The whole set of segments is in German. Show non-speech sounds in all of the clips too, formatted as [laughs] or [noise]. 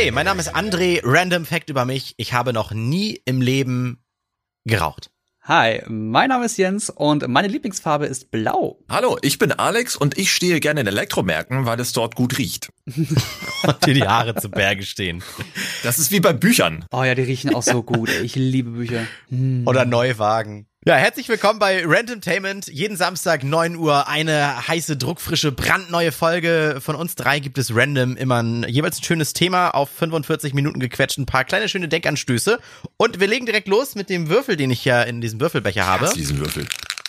Hey, mein Name ist André. Random Fact über mich. Ich habe noch nie im Leben geraucht. Hi, mein Name ist Jens und meine Lieblingsfarbe ist blau. Hallo, ich bin Alex und ich stehe gerne in Elektromärkten, weil es dort gut riecht. und dir die Haare zu Berge stehen. Das ist wie bei Büchern. Oh ja, die riechen auch so gut. Ich liebe Bücher. Hm. Oder Neuwagen. Ja, herzlich willkommen bei Randomtainment. Jeden Samstag 9 Uhr eine heiße, druckfrische, brandneue Folge. Von uns drei gibt es random immer ein, jeweils ein schönes Thema auf 45 Minuten gequetscht, ein paar kleine schöne Denkanstöße. Und wir legen direkt los mit dem Würfel, den ich ja in diesem Würfelbecher habe. Diesen Würfel.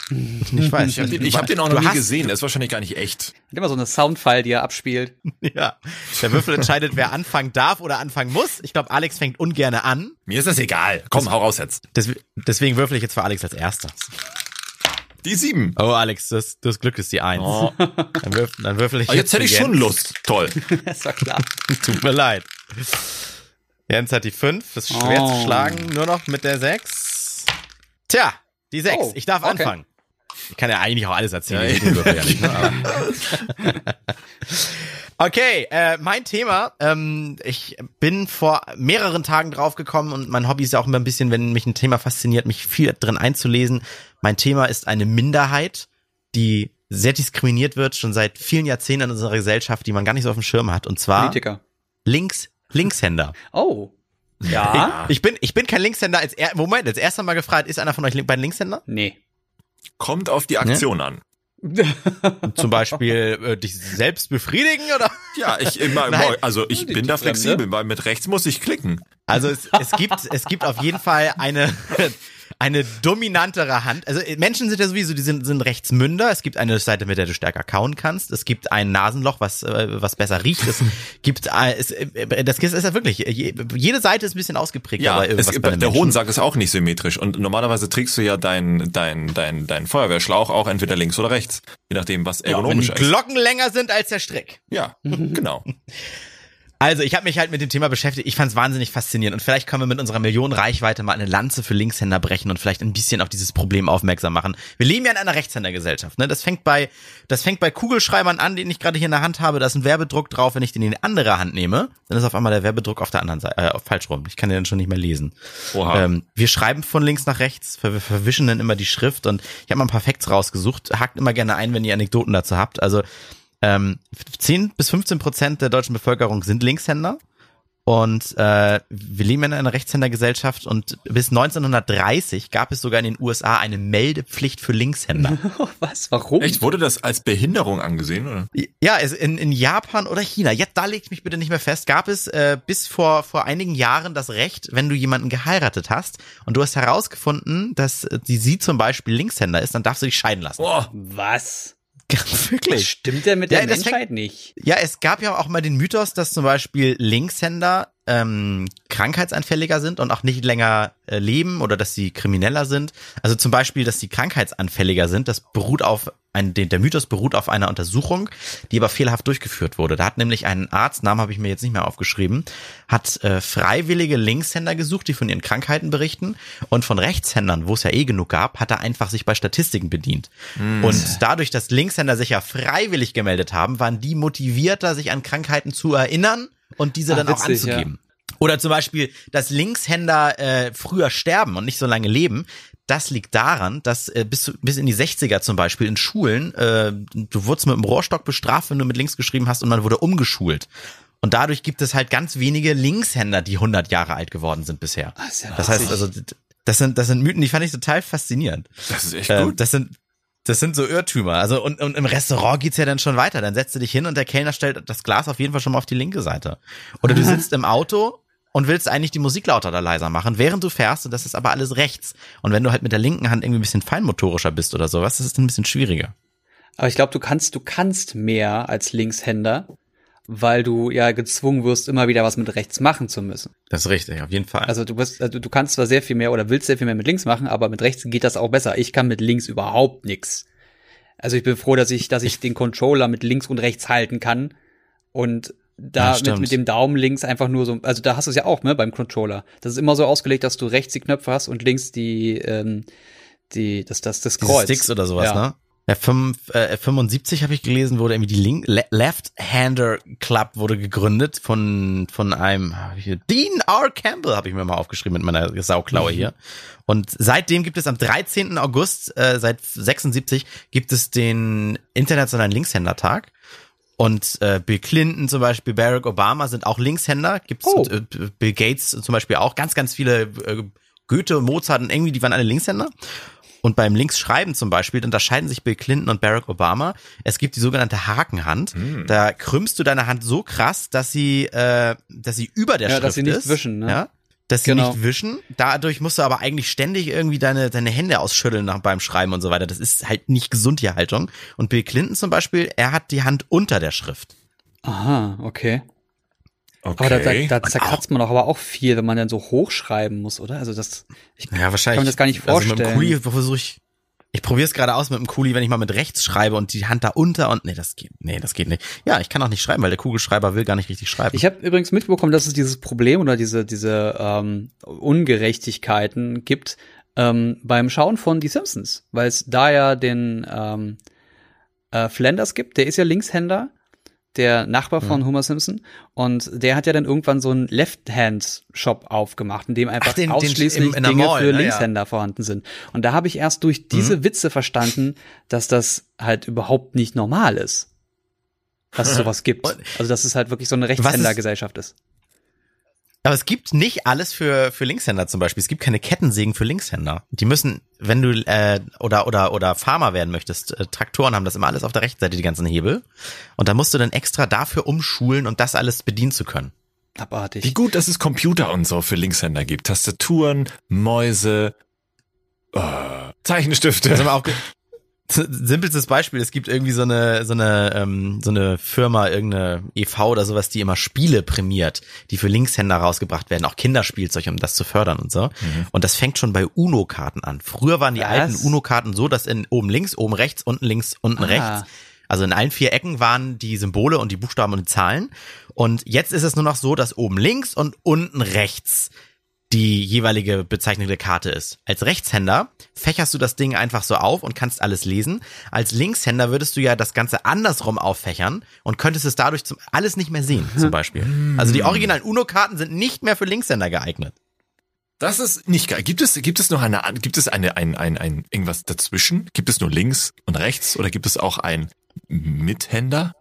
Ich weiß. [laughs] Ich habe den, hab den auch noch nie gesehen. Der ist wahrscheinlich gar nicht echt. Hat immer so eine Soundfile, die er abspielt. [laughs] Ja. Der Würfel entscheidet, wer anfangen darf oder anfangen muss. Ich glaube, Alex fängt ungerne an. Mir ist das egal. Komm, das, hau raus jetzt. deswegen würfel ich jetzt für Alex als erster. Die sieben. Oh, Alex, das, das Glück ist die eins. Oh. Dann, würfel, dann würfel ich oh, jetzt. Jetzt hätte ich schon Lust. Toll. [laughs] das war klar. Tut mir leid. Jens hat die fünf. Das ist schwer oh. zu schlagen. Nur noch mit der sechs. Tja, die sechs. Oh, ich darf okay. anfangen. Ich kann ja eigentlich auch alles erzählen. Ja, ja nicht, ne? [laughs] okay, äh, mein Thema. Ähm, ich bin vor mehreren Tagen draufgekommen und mein Hobby ist ja auch immer ein bisschen, wenn mich ein Thema fasziniert, mich viel drin einzulesen. Mein Thema ist eine Minderheit, die sehr diskriminiert wird, schon seit vielen Jahrzehnten in unserer Gesellschaft, die man gar nicht so auf dem Schirm hat. Und zwar Politiker. Links, Linkshänder. Oh. Ja. Ich, ich, bin, ich bin kein Linkshänder. Als er, Moment, als erster Mal gefragt, ist einer von euch bei Linkshänder? Nee. Kommt auf die Aktion ne? an. Zum Beispiel äh, dich selbst befriedigen oder? Ja, ich immer, Nein. also ich bin da flexibel, weil mit rechts muss ich klicken. Also es, es gibt es gibt auf jeden Fall eine eine dominantere Hand. Also äh, Menschen sind ja sowieso, die sind, sind Rechtsmünder. Es gibt eine Seite, mit der du stärker kauen kannst. Es gibt ein Nasenloch, was, äh, was besser riecht. Es [laughs] gibt, äh, es, das ist ja wirklich, jede Seite ist ein bisschen ausgeprägt. Ja, es, der Hohensack ist auch nicht symmetrisch. Und normalerweise trägst du ja dein, dein, dein, dein Feuerwehrschlauch auch entweder links oder rechts. Je nachdem, was ergonomisch ja, wenn die Glocken länger sind als der Strick. Ja, genau. [laughs] Also, ich habe mich halt mit dem Thema beschäftigt. Ich fand es wahnsinnig faszinierend. Und vielleicht können wir mit unserer Millionen Reichweite mal eine Lanze für Linkshänder brechen und vielleicht ein bisschen auf dieses Problem aufmerksam machen. Wir leben ja in einer Rechtshändergesellschaft. Ne? Das fängt bei, das fängt bei Kugelschreibern an, den ich gerade hier in der Hand habe. Da ist ein Werbedruck drauf. Wenn ich den in die andere Hand nehme, dann ist auf einmal der Werbedruck auf der anderen Seite, äh, falsch rum. Ich kann den dann schon nicht mehr lesen. Oha. Ähm, wir schreiben von links nach rechts, wir verwischen dann immer die Schrift und ich habe mal ein paar Facts rausgesucht. Hakt immer gerne ein, wenn ihr Anekdoten dazu habt. Also ähm, 10 bis 15 Prozent der deutschen Bevölkerung sind Linkshänder. Und äh, wir leben in einer Rechtshändergesellschaft und bis 1930 gab es sogar in den USA eine Meldepflicht für Linkshänder. [laughs] Was? Warum? Echt? Wurde das als Behinderung angesehen? Oder? Ja, in, in Japan oder China, jetzt da legt mich bitte nicht mehr fest, gab es äh, bis vor, vor einigen Jahren das Recht, wenn du jemanden geheiratet hast und du hast herausgefunden, dass die, sie zum Beispiel Linkshänder ist, dann darfst du dich scheiden lassen. Oh, was? [laughs] Wirklich. Stimmt denn mit der Menschheit fängt, nicht? Ja, es gab ja auch mal den Mythos, dass zum Beispiel Linkshänder ähm, krankheitsanfälliger sind und auch nicht länger äh, leben oder dass sie krimineller sind. Also zum Beispiel, dass sie krankheitsanfälliger sind, das beruht auf ein, der Mythos beruht auf einer Untersuchung, die aber fehlerhaft durchgeführt wurde. Da hat nämlich ein Arzt, Namen habe ich mir jetzt nicht mehr aufgeschrieben, hat äh, freiwillige Linkshänder gesucht, die von ihren Krankheiten berichten und von Rechtshändern, wo es ja eh genug gab, hat er einfach sich bei Statistiken bedient. Mm. Und dadurch, dass Linkshänder sich ja freiwillig gemeldet haben, waren die motivierter, sich an Krankheiten zu erinnern und diese Ach, dann witzig, auch anzugeben. Ja. Oder zum Beispiel, dass Linkshänder äh, früher sterben und nicht so lange leben. Das liegt daran, dass äh, bis, zu, bis in die 60er zum Beispiel in Schulen, äh, du wurdest mit dem Rohrstock bestraft, wenn du mit links geschrieben hast und man wurde umgeschult. Und dadurch gibt es halt ganz wenige Linkshänder, die 100 Jahre alt geworden sind bisher. Das, ja das heißt also, das sind, das sind Mythen, die fand ich total faszinierend. Das ist echt äh, gut. Das sind, das sind so Irrtümer. Also und, und im Restaurant geht's ja dann schon weiter. Dann setzt du dich hin und der Kellner stellt das Glas auf jeden Fall schon mal auf die linke Seite. Oder du sitzt im Auto und willst eigentlich die Musik lauter oder leiser machen, während du fährst und das ist aber alles rechts. Und wenn du halt mit der linken Hand irgendwie ein bisschen feinmotorischer bist oder sowas, das ist ein bisschen schwieriger. Aber ich glaube, du kannst, du kannst mehr als Linkshänder, weil du ja gezwungen wirst, immer wieder was mit rechts machen zu müssen. Das ist richtig, auf jeden Fall. Also du bist, also du kannst zwar sehr viel mehr oder willst sehr viel mehr mit links machen, aber mit rechts geht das auch besser. Ich kann mit links überhaupt nix. Also ich bin froh, dass ich, dass ich den Controller mit links und rechts halten kann und da ja, mit, mit dem Daumen links einfach nur so, also da hast du es ja auch, ne, beim Controller. Das ist immer so ausgelegt, dass du rechts die Knöpfe hast und links die, ähm, die, das, das, das Kreuz. Die Sticks oder sowas, ja. ne? F5, äh, F75 habe ich gelesen, wurde irgendwie die Link Le Left-Hander Club wurde gegründet von von einem hier, Dean R. Campbell habe ich mir mal aufgeschrieben mit meiner Sauklaue hier. Und seitdem gibt es am 13. August äh, seit 76 gibt es den internationalen Linkshändertag. Und äh, Bill Clinton zum Beispiel, Barack Obama sind auch Linkshänder. Gibt's Oh. äh, Bill Gates zum Beispiel auch. Ganz, ganz viele äh, Goethe, Mozart und irgendwie, die waren alle Linkshänder. Und beim Linksschreiben zum Beispiel unterscheiden sich Bill Clinton und Barack Obama. Es gibt die sogenannte Hakenhand. Da krümmst du deine Hand so krass, dass sie, äh, dass sie über der Ja, Schrift dass sie nicht ist. wischen, ne? Ja, dass sie Genau. nicht wischen. Dadurch musst du aber eigentlich ständig irgendwie deine, deine Hände ausschütteln nach, beim Schreiben und so weiter. Das ist halt nicht gesund, die Haltung. Und Bill Clinton zum Beispiel, er hat die Hand unter der Schrift. Aha, okay. Okay. Aber da, da, da zerkratzt man doch aber auch viel, wenn man dann so hochschreiben muss, oder? Also das, ich Ja, wahrscheinlich. kann mir das gar nicht Also mit vorstellen. dem Kuli versuche ich. Ich probiere es gerade aus mit dem Kuli, wenn ich mal mit rechts schreibe und die Hand da unter und nee, das geht, nee, das geht nicht. Ja, ich kann auch nicht schreiben, weil der Kugelschreiber will gar nicht richtig schreiben. Ich habe übrigens mitbekommen, dass es dieses Problem oder diese, diese ähm, Ungerechtigkeiten gibt ähm, beim Schauen von Die Simpsons, weil es da ja den ähm, äh, Flanders gibt, der ist ja Linkshänder, der Nachbar von Homer Simpson, und der hat ja dann irgendwann so einen Left-Hand-Shop aufgemacht, in dem einfach den- den ausschließlich im- in der Dinge Mall, für ne, ja. Linkshänder vorhanden sind. Und da habe ich erst durch diese Witze verstanden, dass das halt überhaupt nicht normal ist. Dass es [laughs] sowas gibt. Also dass es halt wirklich so eine Rechtshändergesellschaft ist. Aber es gibt nicht alles für, für Linkshänder zum Beispiel. Es gibt keine Kettensägen für Linkshänder. Die müssen, wenn du äh, oder oder oder Farmer werden möchtest, äh, Traktoren haben das immer alles auf der rechten Seite, die ganzen Hebel. Und da musst du dann extra dafür umschulen, um das alles bedienen zu können. Abartig. Wie gut, dass es Computer und so für Linkshänder gibt. Tastaturen, Mäuse, äh, Zeichenstifte. Also mal auch ge- simpelstes Beispiel, es gibt irgendwie so eine so eine ähm, so eine Firma, irgendeine EV oder sowas, die immer Spiele prämiert, die für Linkshänder rausgebracht werden, auch Kinderspielzeug, um das zu fördern und so. Und das fängt schon bei Uno-Karten an. Früher waren die Was? alten Uno-Karten so, dass in oben links, oben rechts, unten links, unten Ah. rechts also in allen vier Ecken waren die Symbole und die Buchstaben und die Zahlen. Und jetzt ist es nur noch so, dass oben links und unten rechts die jeweilige bezeichnete Karte ist. Als Rechtshänder fächerst du das Ding einfach so auf und kannst alles lesen. Als Linkshänder würdest du ja das Ganze andersrum auffächern und könntest es dadurch zum, alles nicht mehr sehen, zum Beispiel. Also die originalen Uno-Karten sind nicht mehr für Linkshänder geeignet. Das ist nicht geil. Gibt es, gibt es noch eine, gibt es eine, ein, ein, ein, irgendwas dazwischen? Gibt es nur links und rechts oder gibt es auch ein Mithänder?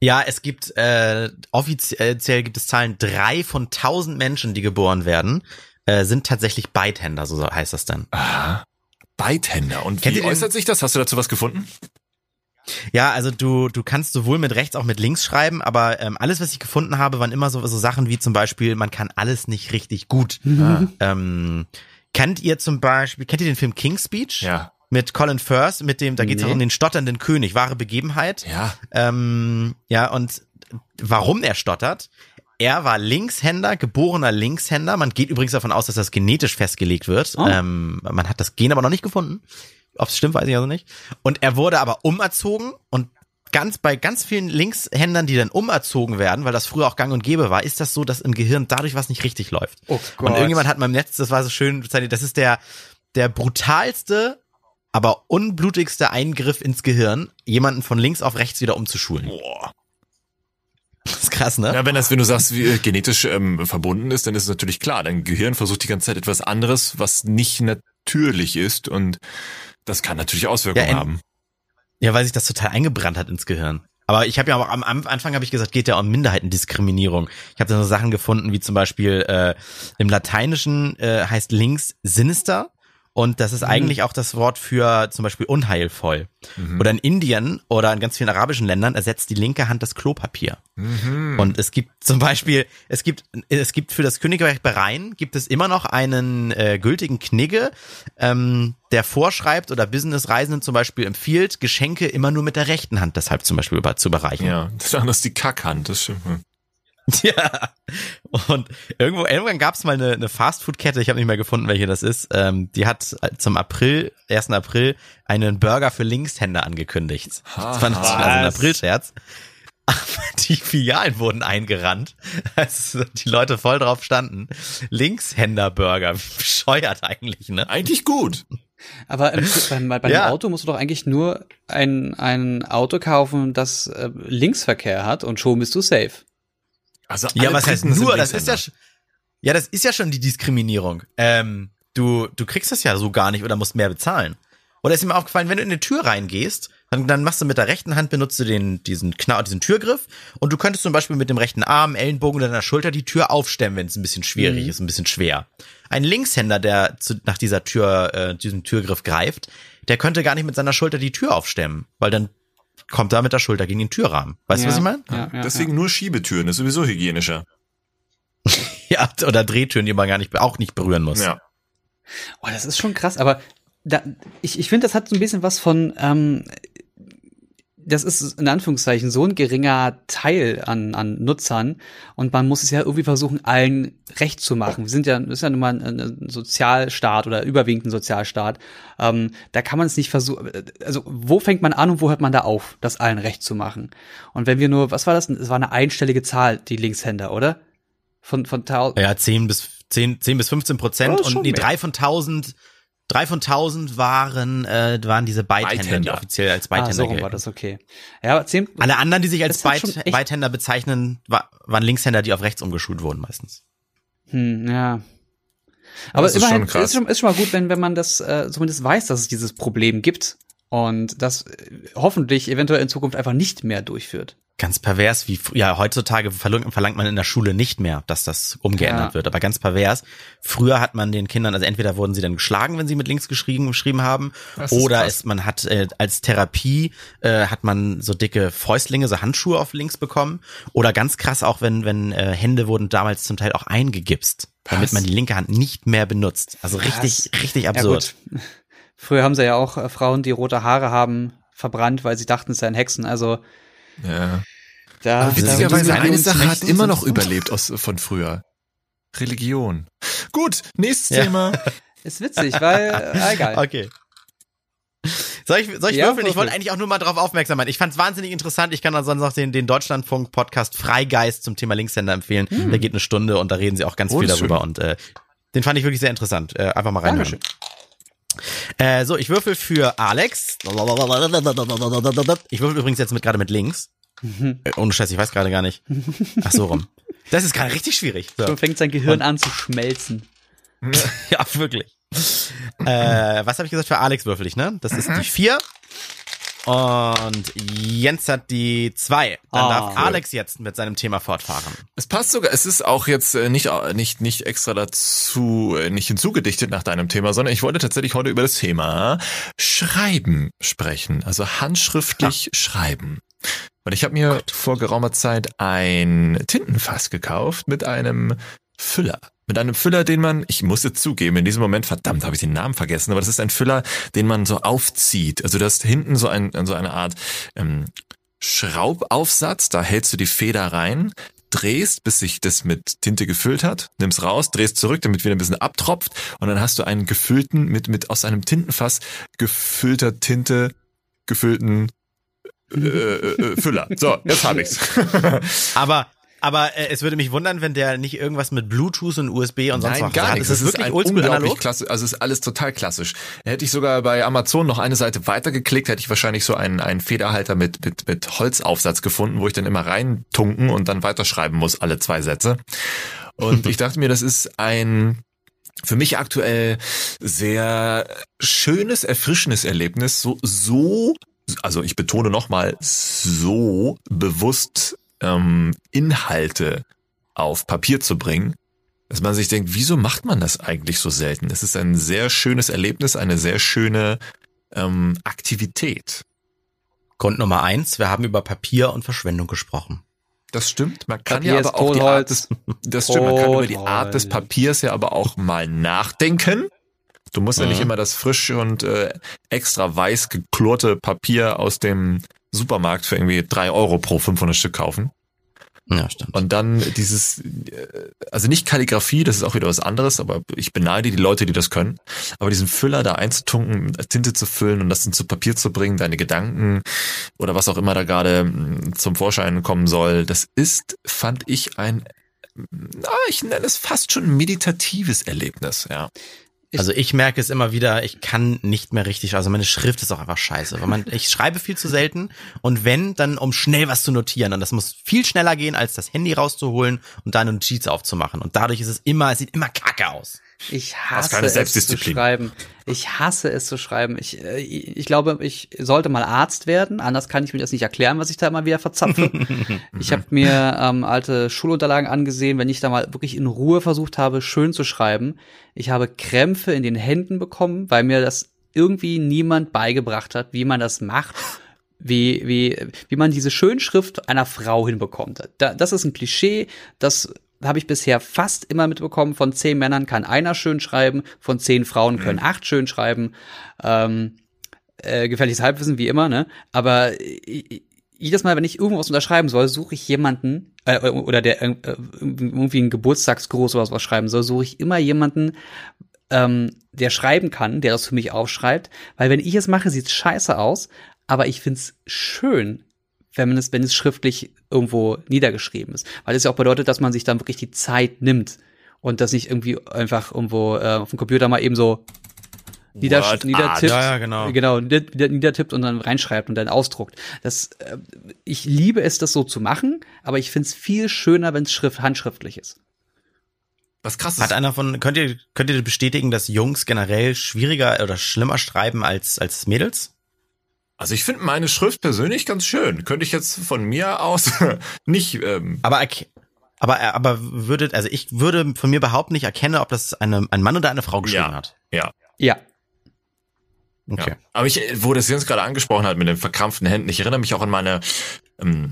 Ja, es gibt äh, offiziell gibt es Zahlen, drei von tausend Menschen, die geboren werden, äh, sind tatsächlich Beidhänder, so heißt das dann. Aha. Beidhänder. Und Kennt wie äußert sich das? Hast du dazu was gefunden? Ja, also du, du kannst sowohl mit rechts auch mit links schreiben, aber ähm, alles, was ich gefunden habe, waren immer so, so Sachen wie zum Beispiel, man kann alles nicht richtig gut. Ähm, kennt ihr zum Beispiel, kennt ihr den Film King's Speech? Ja. Mit Colin Firth, mit dem, da geht's Nee. auch um den stotternden König, wahre Begebenheit. Ja. Ähm, ja, und warum er stottert? Er war Linkshänder, geborener Linkshänder. Man geht übrigens davon aus, dass das genetisch festgelegt wird. Oh. Ähm, man hat das Gen aber noch nicht gefunden. Ob es stimmt, weiß ich also nicht. Und er wurde aber umerzogen und ganz bei ganz vielen Linkshändern, die dann umerzogen werden, weil das früher auch gang und gäbe war, ist das so, dass im Gehirn dadurch was nicht richtig läuft. Oh Und irgendjemand hat mal im Netz, das war so schön, das ist der, der brutalste, aber unblutigste Eingriff ins Gehirn, jemanden von links auf rechts wieder umzuschulen. Boah. Das ist krass, ne? Ja, wenn das, wenn du sagst, wie äh, genetisch ähm, verbunden ist, dann ist es natürlich klar. Dein Gehirn versucht die ganze Zeit etwas anderes, was nicht natürlich ist und das kann natürlich Auswirkungen Ja, in- haben. Ja, weil sich das total eingebrannt hat ins Gehirn. Aber ich habe ja auch am, am Anfang habe ich gesagt, geht ja um Minderheitendiskriminierung. Ich habe da so Sachen gefunden, wie zum Beispiel äh, im Lateinischen äh, heißt links sinister und das ist eigentlich auch das Wort für zum Beispiel unheilvoll. Oder in Indien oder in ganz vielen arabischen Ländern ersetzt die linke Hand das Klopapier. Und es gibt zum Beispiel, es gibt, es gibt für das Königreich Bahrain gibt es immer noch einen äh, gültigen Knigge, ähm, der vorschreibt oder Businessreisenden zum Beispiel empfiehlt, Geschenke immer nur mit der rechten Hand deshalb zum Beispiel über, zu bereichen. Ja, das ist die Kackhand, das stimmt. [laughs] Ja. Und irgendwo, irgendwann gab es mal eine, eine Fastfood-Kette, ich habe nicht mehr gefunden, welche das ist. Ähm, die hat zum April, 1. April, einen Burger für Linkshänder angekündigt. Das war natürlich also ein? Aprilscherz. Aber die Filialen wurden eingerannt, [laughs] als die Leute voll drauf standen. Linkshänder-Burger, wie bescheuert eigentlich, ne? Eigentlich gut. Aber ähm, beim, bei, bei Ja. einem Auto musst du doch eigentlich nur ein, ein Auto kaufen, das äh, Linksverkehr hat und schon bist du safe. Also Ja, was heißt nur? Das ist ja, ja, das ist ja schon die Diskriminierung. Ähm, du, du kriegst das ja so gar nicht oder musst mehr bezahlen. Oder ist mir aufgefallen, wenn du in eine Tür reingehst, dann, dann machst du mit der rechten Hand benutzt du den, diesen Kna diesen Türgriff und du könntest zum Beispiel mit dem rechten Arm, Ellenbogen oder deiner Schulter die Tür aufstemmen, wenn es ein bisschen schwierig Mhm. ist, ein bisschen schwer. Ein Linkshänder, der zu, nach dieser Tür, äh, diesem Türgriff greift, der könnte gar nicht mit seiner Schulter die Tür aufstemmen, weil dann kommt er mit der Schulter gegen den Türrahmen. Weißt du, was ich meine? Ja, ja, Deswegen nur Schiebetüren, ist sowieso hygienischer. [laughs] Ja, oder Drehtüren, die man gar nicht, auch nicht berühren muss. Ja. Oh, das ist schon krass, aber da, ich, ich finde, das hat so ein bisschen was von, ähm, das ist in Anführungszeichen so ein geringer Teil an, an Nutzern und man muss es ja irgendwie versuchen, allen recht zu machen. Wir sind ja, das ist ja nun mal ein, ein Sozialstaat oder überwiegend ein Sozialstaat. Ähm, da kann man es nicht versuchen, also wo fängt man an und wo hört man da auf, das allen recht zu machen? Und wenn wir nur, was war das? Es war eine einstellige Zahl, die Linkshänder, oder? Von, von tau Ja, 10 bis 10, 10 bis 15 Prozent Oh, und die drei von 1000 drei von 1000 waren äh, waren diese die Beithänder. offiziell als ah, Beithänder so war das okay. Ja, aber zehn, Alle anderen, die sich als Das hat Beit schon echt- Beithänder bezeichnen, wa waren Linkshänder, die auf rechts umgeschult wurden meistens. Hm, ja. Aber Das ist schon krass. ist schon, ist schon mal gut, wenn, wenn man das äh, zumindest weiß, dass es dieses Problem gibt und das äh, hoffentlich eventuell in Zukunft einfach nicht mehr durchführt. Ganz pervers, wie ja heutzutage verlangt, man in der Schule nicht mehr, dass das umgeändert Ja. wird. Aber ganz pervers. Früher hat man den Kindern, also entweder wurden sie dann geschlagen, wenn sie mit links geschrieben, geschrieben haben, Das ist oder krass. es, man hat äh, als Therapie äh, hat man so dicke Fäustlinge, so Handschuhe auf links bekommen. Oder ganz krass auch, wenn wenn äh, Hände wurden damals zum Teil auch eingegipst, damit Was? man die linke Hand nicht mehr benutzt. Also richtig, richtig absurd. Ja. Früher haben sie ja auch äh, Frauen, die rote Haare haben, verbrannt, weil sie dachten, es seien Hexen. Also ja. da, Aber da witzigerweise Witzigerweise eine Sache hat immer noch überlebt aus, von früher. Religion. Gut, nächstes Ja. Thema. [laughs] ist witzig, weil äh, egal. [laughs] Okay. Soll ich, soll ich Ja, würfeln? Ich wollte eigentlich auch nur mal darauf aufmerksam machen. Ich fand es wahnsinnig interessant. Ich kann dann sonst noch den, den Deutschlandfunk-Podcast Freigeist zum Thema Linkshänder empfehlen. Der geht eine Stunde und da reden sie auch ganz Oh, viel darüber. schön. Und äh, den fand ich wirklich sehr interessant. Äh, einfach mal reinhören. Dankeschön. Äh, so, ich würfel für Alex. Ich würfel übrigens jetzt mit gerade mit links. Äh, ohne Scheiß, ich weiß gerade gar nicht. Ach so rum. Das ist gerade richtig schwierig. So. Schon fängt sein Gehirn an zu schmelzen. [laughs] Ja, wirklich. äh, was habe ich gesagt? Für Alex würfel ich, ne? Das ist die vier. Und Jens hat die zwei. Dann Ah, darf cool. Alex jetzt mit seinem Thema fortfahren. Es passt sogar, es ist auch jetzt äh, nicht, nicht, nicht extra dazu, äh, nicht hinzugedichtet nach deinem Thema, sondern ich wollte tatsächlich heute über das Thema Schreiben sprechen. Also handschriftlich schreiben. Weil ich habe mir vor geraumer Zeit ein Tintenfass gekauft mit einem Füller. Mit einem Füller, den man, ich muss jetzt zugeben, in diesem Moment, verdammt, habe ich den Namen vergessen, aber das ist ein Füller, den man so aufzieht. Also das hinten so, ein, so eine Art ähm, Schraubaufsatz, da hältst du die Feder rein, drehst, bis sich das mit Tinte gefüllt hat, nimmst raus, drehst zurück, damit wieder ein bisschen abtropft und dann hast du einen gefüllten, mit, mit aus einem Tintenfass gefüllter Tinte gefüllten äh, äh, äh, Füller. So, jetzt hab ich's. [laughs] Aber, aber äh, es würde mich wundern, wenn der nicht irgendwas mit Bluetooth und USB und sonst Nein, was gar hat. nichts. Ist das Das ist wirklich oldschool unglaublich analog? klasse, also es ist alles total klassisch. Hätte ich sogar bei Amazon noch eine Seite weitergeklickt, hätte ich wahrscheinlich so einen, einen Federhalter mit, mit, mit Holzaufsatz gefunden, wo ich dann immer reintunken und dann weiterschreiben muss, alle zwei Sätze. Und [laughs] ich dachte mir, das ist ein für mich aktuell sehr schönes, erfrischendes Erlebnis, so, so, also ich betone nochmal, so bewusst ähm, Inhalte auf Papier zu bringen, dass man sich denkt, wieso macht man das eigentlich so selten? Es ist ein sehr schönes Erlebnis, eine sehr schöne ähm, Aktivität. Grund Nummer eins, wir haben über Papier und Verschwendung gesprochen. Das stimmt. Man kann Papier ja aber auch die Art des, das stimmt, man kann über die. Art des Papiers ja aber auch mal nachdenken. Du musst ja Mhm. nicht immer das frische und äh, extra weiß geklorte Papier aus dem Supermarkt für irgendwie drei Euro pro 500 Stück kaufen. Ja, stimmt. Und dann dieses, äh, also nicht Kalligrafie, das ist auch wieder was anderes, aber ich beneide die Leute, die das können. Aber diesen Füller da einzutunken, Tinte zu füllen und das dann zu Papier zu bringen, deine Gedanken oder was auch immer da gerade mm, zum Vorschein kommen soll, das ist, fand ich ein, na, ich nenne es fast schon meditatives Erlebnis, ja. Also ich merke es immer wieder, ich kann nicht mehr richtig, also meine Schrift ist auch einfach scheiße. Weil man, ich schreibe viel zu selten und wenn, dann um schnell was zu notieren. Und das muss viel schneller gehen, als das Handy rauszuholen und da eine Notiz aufzumachen. Und dadurch ist es immer, es sieht immer kacke aus. Ich hasse es zu schreiben. Ich hasse es zu schreiben. Ich, äh, ich glaube, ich sollte mal Arzt werden. Anders kann ich mir das nicht erklären, was ich da immer wieder verzapfe. [laughs] ich habe mir ähm, alte Schulunterlagen angesehen, wenn ich da mal wirklich in Ruhe versucht habe, schön zu schreiben. Ich habe Krämpfe in den Händen bekommen, weil mir das irgendwie niemand beigebracht hat, wie man das macht wie, wie, wie man diese Schönschrift einer Frau hinbekommt. Da, das ist ein Klischee, das habe ich bisher fast immer mitbekommen, von zehn Männern kann einer schön schreiben, von zehn Frauen können mhm. acht schön schreiben. Ähm, äh, gefährliches Halbwissen, wie immer, ne? Aber äh, jedes Mal, wenn ich irgendwas unterschreiben soll, suche ich jemanden, äh, oder der äh, irgendwie einen Geburtstagsgruß oder was schreiben soll, suche ich immer jemanden, ähm, der schreiben kann, der das für mich aufschreibt. Weil wenn ich es mache, sieht es scheiße aus, aber ich find's schön, es, wenn es schriftlich irgendwo niedergeschrieben ist. Weil es ja auch bedeutet, dass man sich dann wirklich die Zeit nimmt und das nicht irgendwie einfach irgendwo äh, auf dem Computer mal eben so nieder, niedertippt, ja, ja, genau. genau nieder, niedertippt und dann reinschreibt und dann ausdruckt. Das, äh, ich liebe es, das so zu machen, aber ich finde es viel schöner, wenn es Schrift handschriftlich ist. Was krass ist. Hat einer von, könnt ihr, könnt ihr bestätigen, dass Jungs generell schwieriger oder schlimmer schreiben als, als Mädels? Also ich finde meine Schrift persönlich ganz schön. Könnte ich jetzt von mir aus [laughs] nicht. Ähm aber aber aber würdet also ich würde von mir behaupten, ich erkenne, ob das eine, ein Mann oder eine Frau geschrieben ja, hat. Ja. Ja. Okay. Ja. Aber ich, wo das Jens gerade angesprochen hat mit den verkrampften Händen, ich erinnere mich auch an meine, ähm,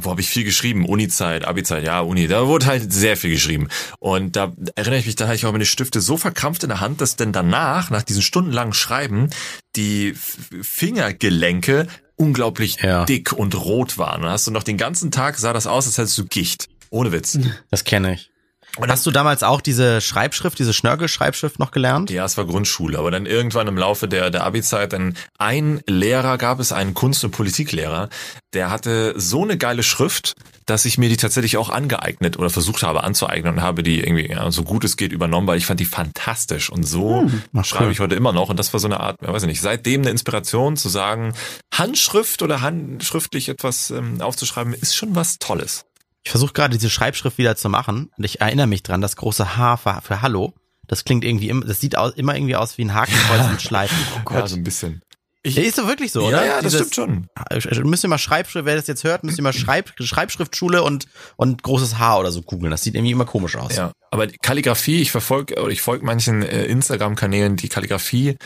wo habe ich viel geschrieben? Uni-Zeit, Abi-Zeit, ja, Uni, da wurde halt sehr viel geschrieben. Und da erinnere ich mich, da hatte ich auch meine Stifte so verkrampft in der Hand, dass denn danach, nach diesen stundenlangen Schreiben, die Fingergelenke unglaublich ja. dick und rot waren. Und hast du noch den ganzen Tag, sah das aus, als hättest du Gicht. Ohne Witz. Das kenne ich. Und hast du damals auch diese Schreibschrift, diese Schnörkelschreibschrift noch gelernt? Ja, es war Grundschule, aber dann irgendwann im Laufe der, der Abi-Zeit, dann ein Lehrer gab es, einen Kunst- und Politiklehrer, der hatte so eine geile Schrift, dass ich mir die tatsächlich auch angeeignet oder versucht habe anzueignen und habe die irgendwie ja, so gut es geht übernommen, weil ich fand die fantastisch und so hm, schreibe ich heute immer noch und das war so eine Art, ja, weiß ich nicht, seitdem eine Inspiration zu sagen, Handschrift oder handschriftlich etwas ähm, aufzuschreiben, ist schon was Tolles. Ich versuche gerade diese Schreibschrift wieder zu machen und ich erinnere mich dran, das große H für, für Hallo. Das klingt irgendwie, immer, das sieht aus, immer irgendwie aus wie ein Hakenkreuz mit [laughs] Schleifen. Oh Gott. Ja, so ein bisschen. Ich, ist doch wirklich so, oder? Ja, ja das Dieses, stimmt schon. Müsst ihr mal Schreibschrift, wer das jetzt hört, müsst ihr mal Schreib, Schreibschriftschule und, und großes H oder so googeln. Das sieht irgendwie immer komisch aus. Ja, aber Kalligrafie, ich verfolge, oder ich folge manchen äh, Instagram-Kanälen, die Kalligrafie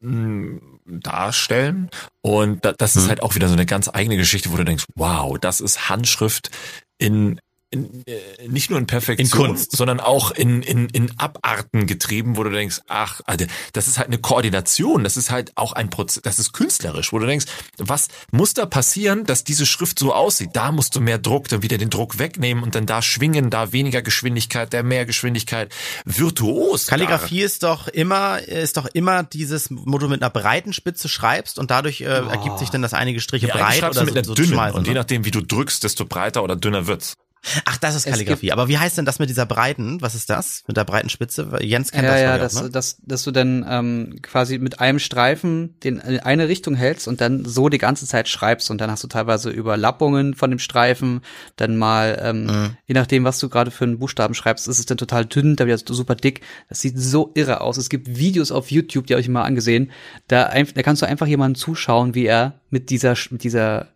mh, hm, darstellen. Und da, das ist mhm. halt auch wieder so eine ganz eigene Geschichte, wo du denkst, wow, das ist Handschrift in in, äh, nicht nur in Perfektion, in Kunst. sondern auch in, in, in Abarten getrieben, wo du denkst, ach, Alter, das ist halt eine Koordination, das ist halt auch ein Prozess, das ist künstlerisch, wo du denkst, was muss da passieren, dass diese Schrift so aussieht? Da musst du mehr Druck, dann wieder den Druck wegnehmen und dann da schwingen, da weniger Geschwindigkeit, der mehr Geschwindigkeit, virtuos. Kalligrafie da. ist doch immer, ist doch immer dieses, wo du mit einer breiten Spitze schreibst und dadurch äh, oh. ergibt sich dann das einige Striche ja, breit oder mit so, einer dünnen, und je nachdem, wie du drückst, desto breiter oder dünner wird's. Ach, das ist Kalligrafie. Aber wie heißt denn das mit dieser breiten? Was ist das? Mit der breiten Spitze? Jens kennt ja, das. Ja, dass, ne? dass, dass du dann ähm, quasi mit einem Streifen den in eine Richtung hältst und dann so die ganze Zeit schreibst und dann hast du teilweise Überlappungen von dem Streifen. Dann mal, ähm, mhm. je nachdem, was du gerade für einen Buchstaben schreibst, ist es dann total dünn, da wird es super dick. Das sieht so irre aus. Es gibt Videos auf YouTube, die habe ich mal angesehen. Da, da kannst du einfach jemanden zuschauen, wie er mit dieser mit dieser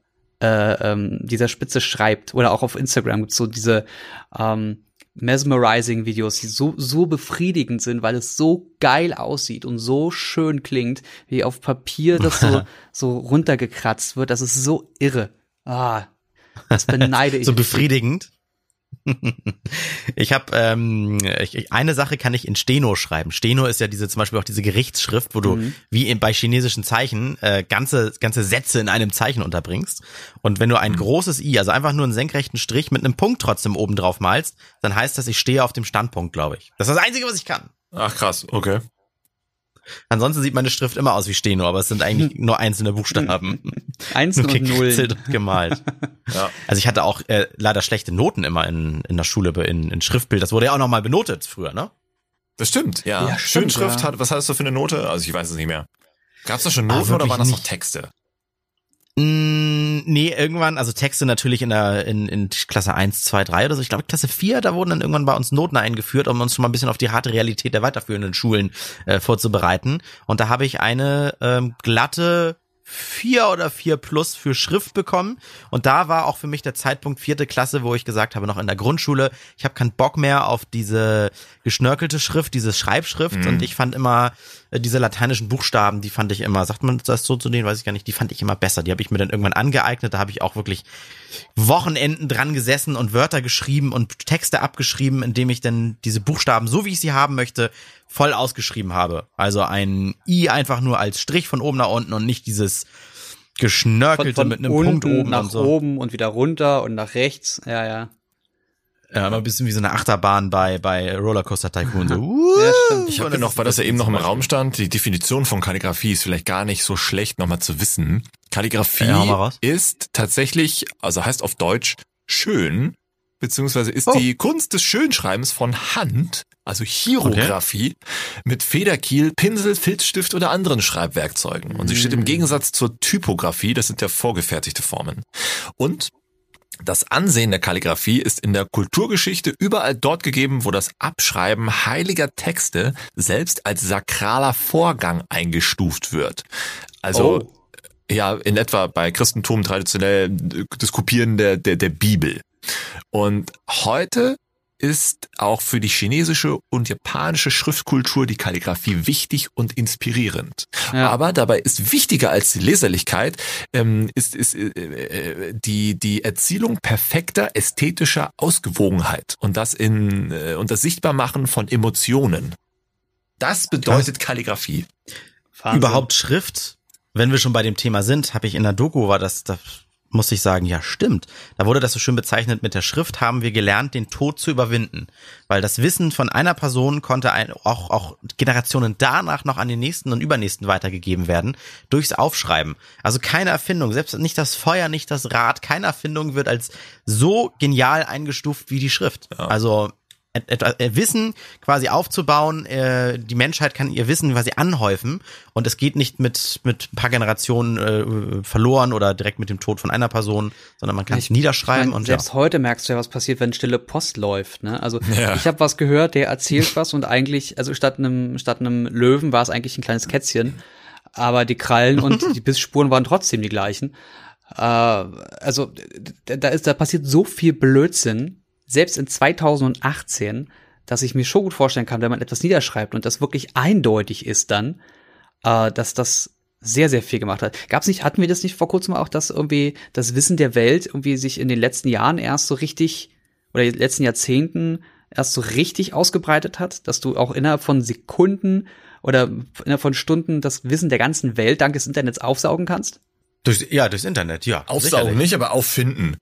äh, ähm, dieser Spitze schreibt. Oder auch auf Instagram gibt's so diese ähm, mesmerizing Videos, die so, so befriedigend sind, weil es so geil aussieht und so schön klingt, wie auf Papier das so, [laughs] so runtergekratzt wird. Das ist so irre. Ah, das beneide [laughs] ich. so befriedigend? [laughs] ich habe ähm, ich, eine Sache kann ich in Steno schreiben. Steno ist ja diese zum Beispiel auch diese Gerichtsschrift, wo du mhm. wie in, bei chinesischen Zeichen äh, ganze ganze Sätze in einem Zeichen unterbringst. Und wenn du ein mhm. großes i, also einfach nur einen senkrechten Strich mit einem Punkt trotzdem oben drauf malst, dann heißt das, ich stehe auf dem Standpunkt, glaube ich. Das ist das Einzige, was ich kann. Ach krass, okay. Ansonsten sieht meine Schrift immer aus wie Steno, aber es sind eigentlich [laughs] nur einzelne Buchstaben. Eins [laughs] und Null. gemalt. [laughs] ja. Also ich hatte auch äh, leider schlechte Noten immer in, in der Schule in, in Schriftbild. Das wurde ja auch nochmal benotet früher, ne? Das stimmt, ja. Ja, stimmt, Schönschrift ja. hat, was hattest du für eine Note? Also ich weiß es nicht mehr. Gab es da schon Ah, Noten oder wirklich waren das noch nicht. Texte? Mm, nee, irgendwann, also Texte natürlich in der in, in Klasse 1, 2, 3 oder so. Ich glaube Klasse 4, da wurden dann irgendwann bei uns Noten eingeführt, um uns schon mal ein bisschen auf die harte Realität der weiterführenden Schulen äh, vorzubereiten. Und da habe ich eine ähm, glatte vier oder vier plus für Schrift bekommen. Und da war auch für mich der Zeitpunkt vierte Klasse, wo ich gesagt habe, noch in der Grundschule, ich habe keinen Bock mehr auf diese geschnörkelte Schrift, diese Schreibschrift. Mhm. Und ich fand immer äh, diese lateinischen Buchstaben, die fand ich immer, sagt man das so zu denen, weiß ich gar nicht, die fand ich immer besser. Die habe ich mir dann irgendwann angeeignet. Da habe ich auch wirklich Wochenenden dran gesessen und Wörter geschrieben und Texte abgeschrieben, indem ich dann diese Buchstaben, so wie ich sie haben möchte, voll ausgeschrieben habe. Also ein I einfach nur als Strich von oben nach unten und nicht dieses Von, geschnörkelte von mit einem unten Punkt oben nach und so. oben und wieder runter und nach rechts. Ja, ja. Ja, immer ein bisschen wie so eine Achterbahn bei, bei Rollercoaster Tycoon. So. [laughs] Ja, stimmt. Ich habe noch, weil das ja eben noch im Raum stand, die Definition von Kalligrafie ist vielleicht gar nicht so schlecht nochmal zu wissen. Kalligrafie Ja, ist tatsächlich, also heißt auf Deutsch schön, beziehungsweise ist Oh. die Kunst des Schönschreibens von Hand, also Chirografie, mit Federkiel, Pinsel, Filzstift oder anderen Schreibwerkzeugen. Und sie steht im Gegensatz zur Typografie, das sind ja vorgefertigte Formen. Und das Ansehen der Kalligrafie ist in der Kulturgeschichte überall dort gegeben, wo das Abschreiben heiliger Texte selbst als sakraler Vorgang eingestuft wird. Also Oh. ja, in etwa bei Christentum traditionell äh, das Kopieren der, der, der Bibel. Und heute ist auch für die chinesische und japanische Schriftkultur die Kalligrafie wichtig und inspirierend. Ja. Aber dabei ist wichtiger als die Leserlichkeit, ähm, ist, ist äh, äh, die, die Erzielung perfekter ästhetischer Ausgewogenheit und das in äh, und das Sichtbarmachen von Emotionen. Das bedeutet Kalligrafie. Wahnsinn. Überhaupt Schrift, wenn wir schon bei dem Thema sind, habe ich in der Doku, war das, da muss ich sagen, ja stimmt. Da wurde das so schön bezeichnet, mit der Schrift haben wir gelernt, den Tod zu überwinden. Weil das Wissen von einer Person konnte ein, auch, auch Generationen danach noch an den nächsten und übernächsten weitergegeben werden, durchs Aufschreiben. Also keine Erfindung, selbst nicht das Feuer, nicht das Rad, keine Erfindung wird als so genial eingestuft wie die Schrift. Also et- etwas äh, Wissen quasi aufzubauen. Äh, die Menschheit kann ihr Wissen quasi anhäufen und es geht nicht mit mit ein paar Generationen äh, verloren oder direkt mit dem Tod von einer Person, sondern man kann es niederschreiben Ich mein, und ja. selbst heute merkst du ja, was passiert, wenn stille Post läuft. Ne? Also Ja. ich habe was gehört, der erzählt was und eigentlich, also statt einem statt einem Löwen war es eigentlich ein kleines Kätzchen, aber die Krallen und [laughs] die Bissspuren waren trotzdem die gleichen. Äh, also da ist da passiert so viel Blödsinn, selbst in 2018, dass ich mir schon gut vorstellen kann, wenn man etwas niederschreibt und das wirklich eindeutig ist, dann, äh, dass das sehr, sehr viel gemacht hat. Gab's nicht, hatten wir das nicht vor kurzem auch, dass irgendwie das Wissen der Welt irgendwie sich in den letzten Jahren erst so richtig oder in den letzten Jahrzehnten erst so richtig ausgebreitet hat, dass du auch innerhalb von Sekunden oder innerhalb von Stunden das Wissen der ganzen Welt dank des Internets aufsaugen kannst? Durchs, ja, durchs Internet, ja. Aufsaugen sicherlich. nicht, aber auffinden.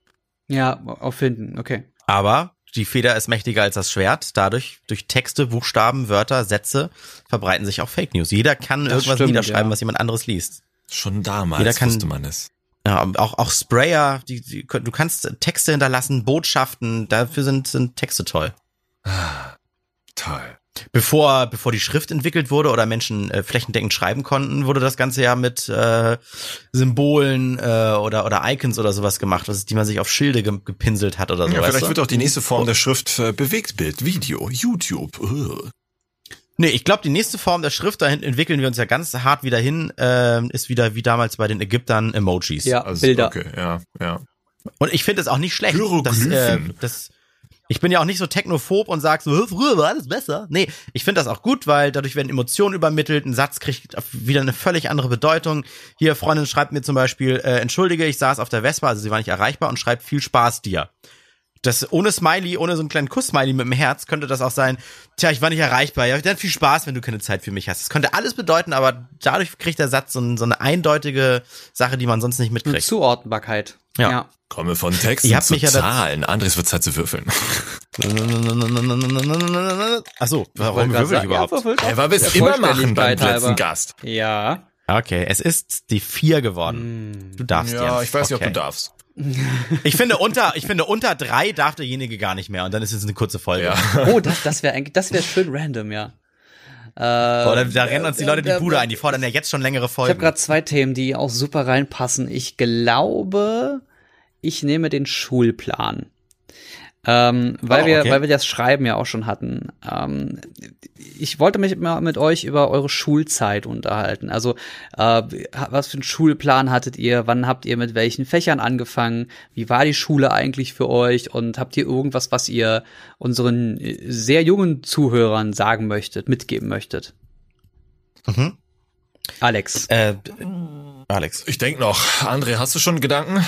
Ja, auffinden, okay. Aber die Feder ist mächtiger als das Schwert. Dadurch, durch Texte, Buchstaben, Wörter, Sätze verbreiten sich auch Fake News. Jeder kann Das irgendwas stimmt, niederschreiben, ja. was jemand anderes liest. Schon damals Jeder kann- wusste man es. Ja, auch, auch Sprayer, die, die, du kannst Texte hinterlassen, Botschaften, dafür sind, sind Texte toll. Toll. Bevor, bevor die Schrift entwickelt wurde oder Menschen äh, flächendeckend schreiben konnten, wurde das Ganze ja mit äh, Symbolen äh, oder, oder Icons oder sowas gemacht, was, die man sich auf Schilde ge gepinselt hat oder so. Ja, weißt vielleicht du? wird auch die nächste Form der Schrift äh, Bewegtbild, Video, YouTube. Ugh. Nee, ich glaube, die nächste Form der Schrift, dahin entwickeln wir uns ja ganz hart wieder hin, ähm, ist wieder wie damals bei den Ägyptern Emojis. Ja, Also, Bilder. Okay, ja, ja. Und ich finde es auch nicht schlecht. dass, äh, Hieroglyphen. Ich bin ja auch nicht so technophob und sag so, "Hä, früher war alles besser. Nee, ich finde das auch gut, weil dadurch werden Emotionen übermittelt, ein Satz kriegt wieder eine völlig andere Bedeutung. Hier, Freundin schreibt mir zum Beispiel, äh, entschuldige, ich saß auf der Vespa, also sie war nicht erreichbar und schreibt viel Spaß dir. Das ohne Smiley, ohne so einen kleinen Kuss-Smiley mit dem Herz, könnte das auch sein, tja, ich war nicht erreichbar. Ja, dann viel Spaß, wenn du keine Zeit für mich hast. Das könnte alles bedeuten, aber dadurch kriegt der Satz so, so eine eindeutige Sache, die man sonst nicht Eine mitkriegt. Zuordnbarkeit. Ja. ja. Komme von Texten Ihr habt zu mich ja Zahlen. Andres wird Zeit zu würfeln. Achso, warum würfel ich überhaupt? Ja, Er war bis immer machen beim letzten. Gast. Ja. Okay, es ist die vier geworden. Du darfst Ja, Jens. ich weiß nicht, okay. ob du darfst. [laughs] [laughs] Ich finde unter, ich finde unter drei darf derjenige gar nicht mehr und dann ist es eine kurze Folge. Ja. Oh, das, das wäre eigentlich, das wäre schön random, ja. Äh, Boah, da, rennen uns die Leute die Bude ein, die fordern ja jetzt schon längere Folgen. Ich habe gerade zwei Themen, die auch super reinpassen. Ich glaube, ich nehme den Schulplan. Ähm, weil oh, okay. wir, weil wir das Schreiben ja auch schon hatten. Ähm, ich wollte mich mal mit euch über eure Schulzeit unterhalten. Also, äh, was für einen Schulplan hattet ihr? Wann habt ihr mit welchen Fächern angefangen? Wie war die Schule eigentlich für euch? Und habt ihr irgendwas, was ihr unseren äh, sehr jungen Zuhörern sagen möchtet, mitgeben möchtet? Mhm. Alex. Äh, Alex. Ich denke noch. André, hast du schon Gedanken?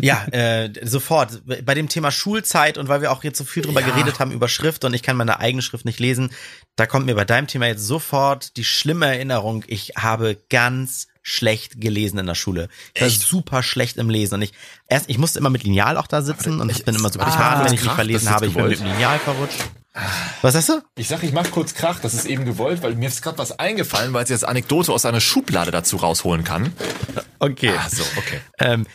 ja, äh, sofort. Bei dem Thema Schulzeit und weil wir auch jetzt so viel drüber ja. geredet haben über Schrift und ich kann meine eigene Schrift nicht lesen, da kommt mir bei deinem Thema jetzt sofort die schlimme Erinnerung. Ich habe ganz schlecht gelesen in der Schule. Ich war Echt? super schlecht im Lesen und ich erst ich musste immer mit Lineal auch da sitzen und ich bin immer super ah, wenn ich nicht verlesen habe, ich bin mit Lineal verrutscht. Was sagst du? Ich sag, ich mach kurz Krach, das ist eben gewollt, weil mir ist gerade was eingefallen, weil ich jetzt Anekdote aus einer Schublade dazu rausholen kann. Okay. Ah, so, okay. Ähm,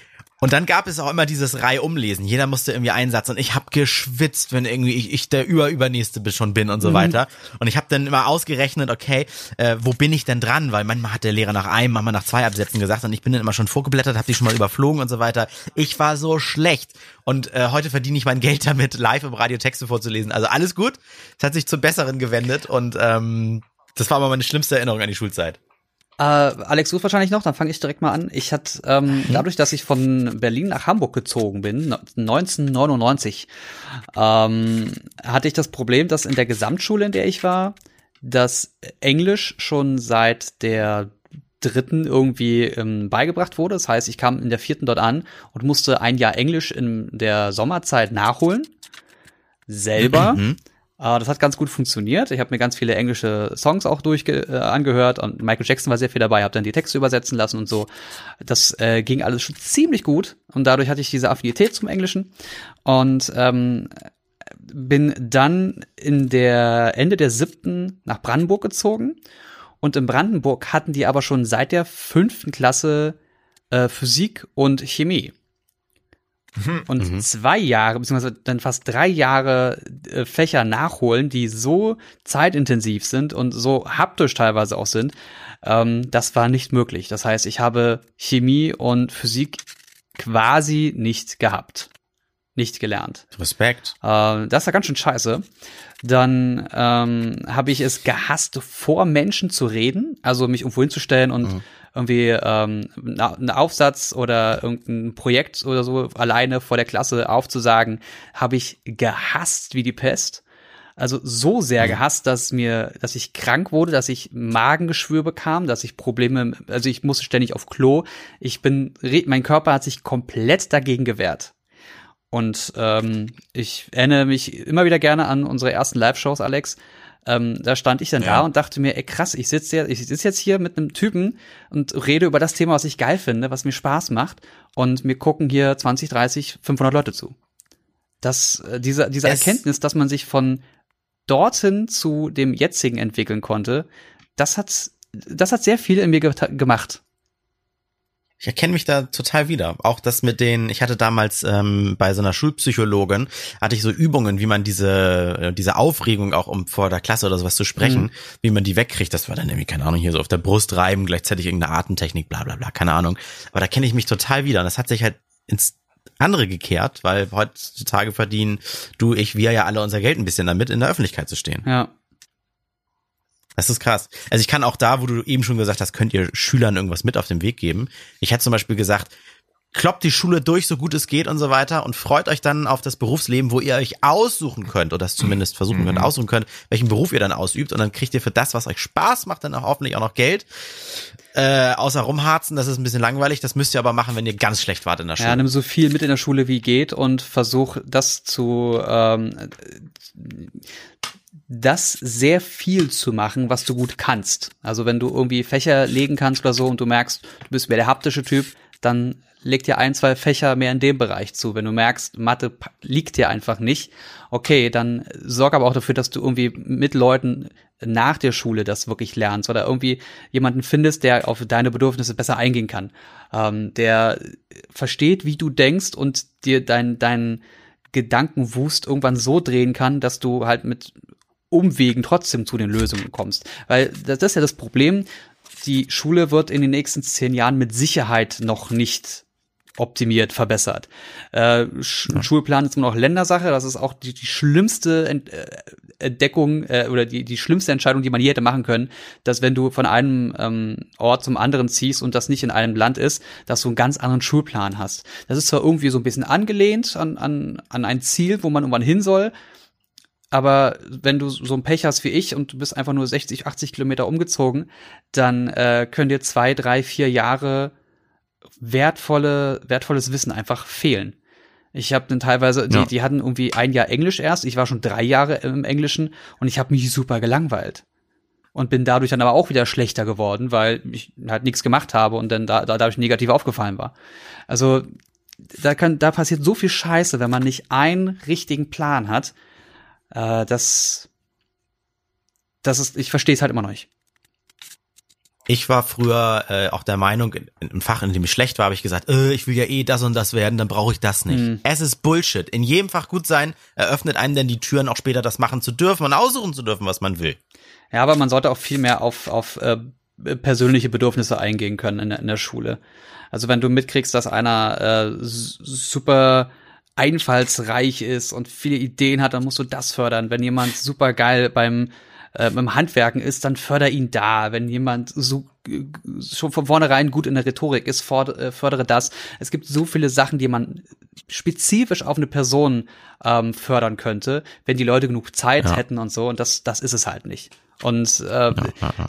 und dann gab es auch immer dieses Reihumlesen. Jeder musste irgendwie einen Satz und ich habe geschwitzt, wenn irgendwie ich, ich der überübernächste schon bin und so mhm. weiter. Und ich habe dann immer ausgerechnet, okay, äh, wo bin ich denn dran? Weil manchmal hat der Lehrer nach einem, manchmal nach zwei Absätzen gesagt und ich bin dann immer schon vorgeblättert, habe die schon mal überflogen und so weiter. Ich war so schlecht. Und äh, heute verdiene ich mein Geld damit, live im Radio Texte vorzulesen. Also alles gut. Es hat sich zum Besseren gewendet und ähm, das war aber meine schlimmste Erinnerung an die Schulzeit. Äh, Alex ruft wahrscheinlich noch, dann fange ich direkt mal an. Ich hatte ähm, mhm. dadurch, dass ich von Berlin nach Hamburg gezogen bin, 1999, ähm, hatte ich das Problem, dass in der Gesamtschule, in der ich war, das Englisch schon seit der dritten irgendwie ähm, beigebracht wurde. Das heißt, ich kam in der vierten dort an und musste ein Jahr Englisch in der Sommerzeit nachholen. Selber. Mhm. Uh, das hat ganz gut funktioniert. Ich habe mir ganz viele englische Songs auch durch äh, angehört und Michael Jackson war sehr viel dabei, habe dann die Texte übersetzen lassen und so. Das äh, ging alles schon ziemlich gut und dadurch hatte ich diese Affinität zum Englischen und ähm, bin dann in der Ende der siebten nach Brandenburg gezogen und in Brandenburg hatten die aber schon seit der fünften Klasse äh, Physik und Chemie. Mhm. Und mhm. zwei Jahre, beziehungsweise dann fast drei Jahre äh, Fächer nachholen, die so zeitintensiv sind und so haptisch teilweise auch sind, ähm, das war nicht möglich. Das heißt, ich habe Chemie und Physik quasi nicht gehabt. Nicht gelernt. Respekt. Äh, das war ganz schön scheiße. Dann ähm, habe ich es gehasst, vor Menschen zu reden, also mich irgendwo hinzustellen und mhm irgendwie ähm, einen Aufsatz oder irgendein Projekt oder so alleine vor der Klasse aufzusagen, habe ich gehasst wie die Pest. Also so sehr mhm. gehasst, dass mir, dass ich krank wurde, dass ich Magengeschwür bekam, dass ich Probleme, also ich musste ständig auf Klo. Ich bin, mein Körper hat sich komplett dagegen gewehrt. Und ähm, ich erinnere mich immer wieder gerne an unsere ersten Live-Shows, Alex, ähm, da stand ich dann ja. da und dachte mir, ey krass, ich sitze sitze jetzt hier mit einem Typen und rede über das Thema, was ich geil finde, was mir Spaß macht und mir gucken hier 20, 30, 500 Leute zu. Das, äh, diese, diese Erkenntnis, dass man sich von dorthin zu dem jetzigen entwickeln konnte, das hat, das hat sehr viel in mir ge gemacht ich erkenne mich da total wieder. Auch das mit den, ich hatte damals ähm, bei so einer Schulpsychologin, hatte ich so Übungen, wie man diese, äh, diese Aufregung auch um vor der Klasse oder sowas zu sprechen, mhm. wie man die wegkriegt. Das war dann irgendwie, keine Ahnung, hier so auf der Brust reiben, gleichzeitig irgendeine Atemtechnik, bla bla bla, keine Ahnung. Aber da kenne ich mich total wieder. Und das hat sich halt ins andere gekehrt, weil heutzutage verdienen du, ich, wir ja alle unser Geld ein bisschen damit, in der Öffentlichkeit zu stehen. Ja. Das ist krass. Also ich kann auch da, wo du eben schon gesagt hast, könnt ihr Schülern irgendwas mit auf den Weg geben. Ich hätte zum Beispiel gesagt, kloppt die Schule durch, so gut es geht und so weiter und freut euch dann auf das Berufsleben, wo ihr euch aussuchen könnt oder das zumindest versuchen könnt, mhm. aussuchen könnt, welchen Beruf ihr dann ausübt und dann kriegt ihr für das, was euch Spaß macht, dann auch hoffentlich auch noch Geld. Äh, außer rumharzen, das ist ein bisschen langweilig, das müsst ihr aber machen, wenn ihr ganz schlecht wart in der Schule. Ja, nimm so viel mit in der Schule wie geht und versuch das zu ähm, das sehr viel zu machen, was du gut kannst. Also wenn du irgendwie Fächer legen kannst oder so und du merkst, du bist mehr der haptische Typ, dann leg dir ein, zwei Fächer mehr in dem Bereich zu. Wenn du merkst, Mathe liegt dir einfach nicht, okay, dann sorg aber auch dafür, dass du irgendwie mit Leuten nach der Schule das wirklich lernst oder irgendwie jemanden findest, der auf deine Bedürfnisse besser eingehen kann, ähm, der versteht, wie du denkst und dir dein, dein Gedankenwust irgendwann so drehen kann, dass du halt mit Umwegen trotzdem zu den Lösungen kommst. Weil das ist ja das Problem. Die Schule wird in den nächsten zehn Jahren mit Sicherheit noch nicht optimiert, verbessert. Äh, Sch ja. Schulplan ist immer noch Ländersache. Das ist auch die, die schlimmste Ent äh, Entdeckung äh, oder die, die schlimmste Entscheidung, die man je hätte machen können, dass wenn du von einem ähm, Ort zum anderen ziehst und das nicht in einem Land ist, dass du einen ganz anderen Schulplan hast. Das ist zwar irgendwie so ein bisschen angelehnt an, an, an ein Ziel, wo man irgendwann hin soll, aber wenn du so ein Pech hast wie ich und du bist einfach nur 60, 80 Kilometer umgezogen, dann äh, können dir zwei, drei, vier Jahre wertvolle, wertvolles Wissen einfach fehlen. Ich habe dann teilweise, die, ja. die hatten irgendwie ein Jahr Englisch erst. Ich war schon drei Jahre im Englischen und ich habe mich super gelangweilt und bin dadurch dann aber auch wieder schlechter geworden, weil ich halt nichts gemacht habe und dann da, da dadurch negativ aufgefallen war. Also da kann, da passiert so viel Scheiße, wenn man nicht einen richtigen Plan hat. Äh, das, das ist, ich verstehe es halt immer noch nicht. Ich war früher äh, auch der Meinung, im Fach, in dem ich schlecht war, habe ich gesagt, äh, ich will ja eh das und das werden, dann brauche ich das nicht. Mhm. Es ist Bullshit. In jedem Fach gut sein eröffnet einem denn die Türen, auch später das machen zu dürfen und aussuchen zu dürfen, was man will. Ja, aber man sollte auch viel mehr auf, auf äh, persönliche Bedürfnisse eingehen können in, in der Schule. Also wenn du mitkriegst, dass einer äh, super einfallsreich ist und viele Ideen hat, dann musst du das fördern. Wenn jemand super geil beim äh, im Handwerken ist, dann förder ihn da. Wenn jemand so äh, schon von vornherein gut in der Rhetorik ist, äh, fördere das. Es gibt so viele Sachen, die man spezifisch auf eine Person ähm, fördern könnte, wenn die Leute genug Zeit ja. hätten und so. Und das, das ist es halt nicht. Und äh,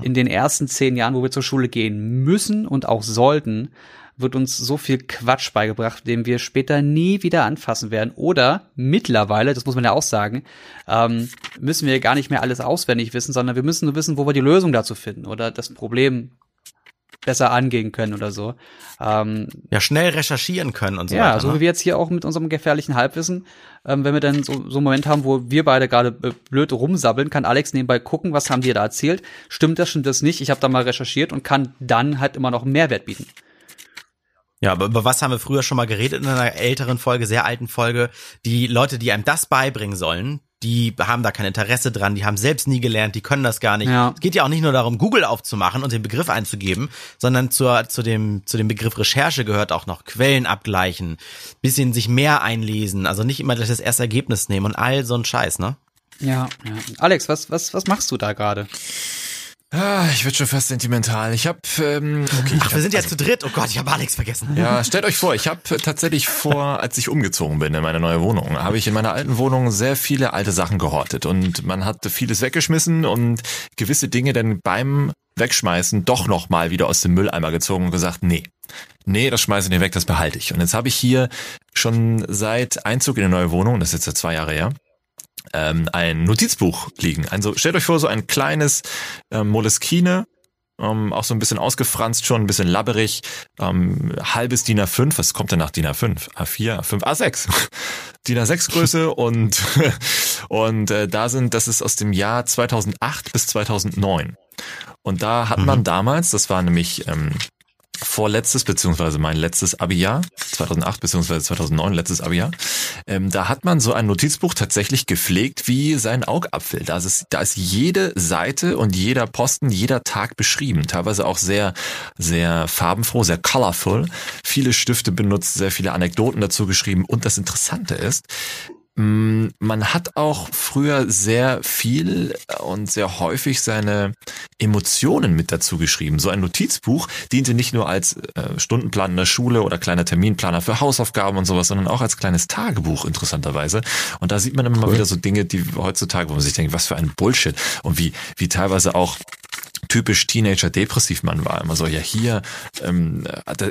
in den ersten zehn Jahren, wo wir zur Schule gehen müssen und auch sollten, wird uns so viel Quatsch beigebracht, den wir später nie wieder anfassen werden. Oder mittlerweile, das muss man ja auch sagen, ähm, müssen wir gar nicht mehr alles auswendig wissen, sondern wir müssen nur wissen, wo wir die Lösung dazu finden oder das Problem besser angehen können oder so. Ähm, ja, schnell recherchieren können und so ja, weiter. Ja, so ne? wie wir jetzt hier auch mit unserem gefährlichen Halbwissen, ähm, wenn wir dann so, so einen Moment haben, wo wir beide gerade äh, blöd rumsabbeln, kann Alex nebenbei gucken, was haben die da erzählt. Stimmt das, stimmt das nicht? Ich habe da mal recherchiert und kann dann halt immer noch Mehrwert bieten. Ja, aber über was haben wir früher schon mal geredet in einer älteren Folge, sehr alten Folge? Die Leute, die einem das beibringen sollen, die haben da kein Interesse dran, die haben selbst nie gelernt, die können das gar nicht. Ja. Es geht ja auch nicht nur darum, Google aufzumachen und den Begriff einzugeben, sondern zur, zu, dem, zu dem Begriff Recherche gehört auch noch Quellen abgleichen, bisschen sich mehr einlesen, also nicht immer das erste Ergebnis nehmen und all so ein Scheiß, ne? Ja, ja. Alex, was, was, was machst du da gerade? Ah, ich werde schon fast sentimental. Ich habe ähm, okay, Ach, hab, wir sind ja also, zu dritt. Oh Gott, ich habe Alex vergessen. Ja, stellt euch vor, ich habe tatsächlich vor, [laughs] als ich umgezogen bin in meine neue Wohnung, habe ich in meiner alten Wohnung sehr viele alte Sachen gehortet und man hat vieles weggeschmissen und gewisse Dinge dann beim Wegschmeißen doch noch mal wieder aus dem Mülleimer gezogen und gesagt, nee. Nee, das schmeiße ich nicht weg, das behalte ich. Und jetzt habe ich hier schon seit Einzug in eine neue Wohnung, das ist jetzt ja zwei Jahre her, ähm, ein Notizbuch liegen. Also stellt euch vor, so ein kleines ähm, Moleskine, ähm, auch so ein bisschen ausgefranst schon, ein bisschen labberig, ähm, halbes DIN A5, was kommt denn nach DIN A5? A4, A5, A6. DIN A6 Größe [laughs] und, [laughs] und äh, da sind, das ist aus dem Jahr 2008 bis 2009. Und da hat man mhm. damals, das war nämlich ähm, vorletztes beziehungsweise mein letztes Abi-Jahr, 2008 beziehungsweise 2009 letztes Abi-Jahr, ähm, da hat man so ein Notizbuch tatsächlich gepflegt wie sein Augapfel. Da ist, da ist jede Seite und jeder Posten, jeder Tag beschrieben. Teilweise auch sehr, sehr farbenfroh, sehr colorful. Viele Stifte benutzt, sehr viele Anekdoten dazu geschrieben. Und das Interessante ist, man hat auch früher sehr viel und sehr häufig seine Emotionen mit dazu geschrieben. So ein Notizbuch diente nicht nur als äh, Stundenplan in der Schule oder kleiner Terminplaner für Hausaufgaben und sowas, sondern auch als kleines Tagebuch interessanterweise. Und da sieht man immer cool. mal wieder so Dinge, die heutzutage, wo man sich denkt, was für ein Bullshit und wie, wie teilweise auch typisch Teenager-depressiv man war. Immer so, ja hier, ähm,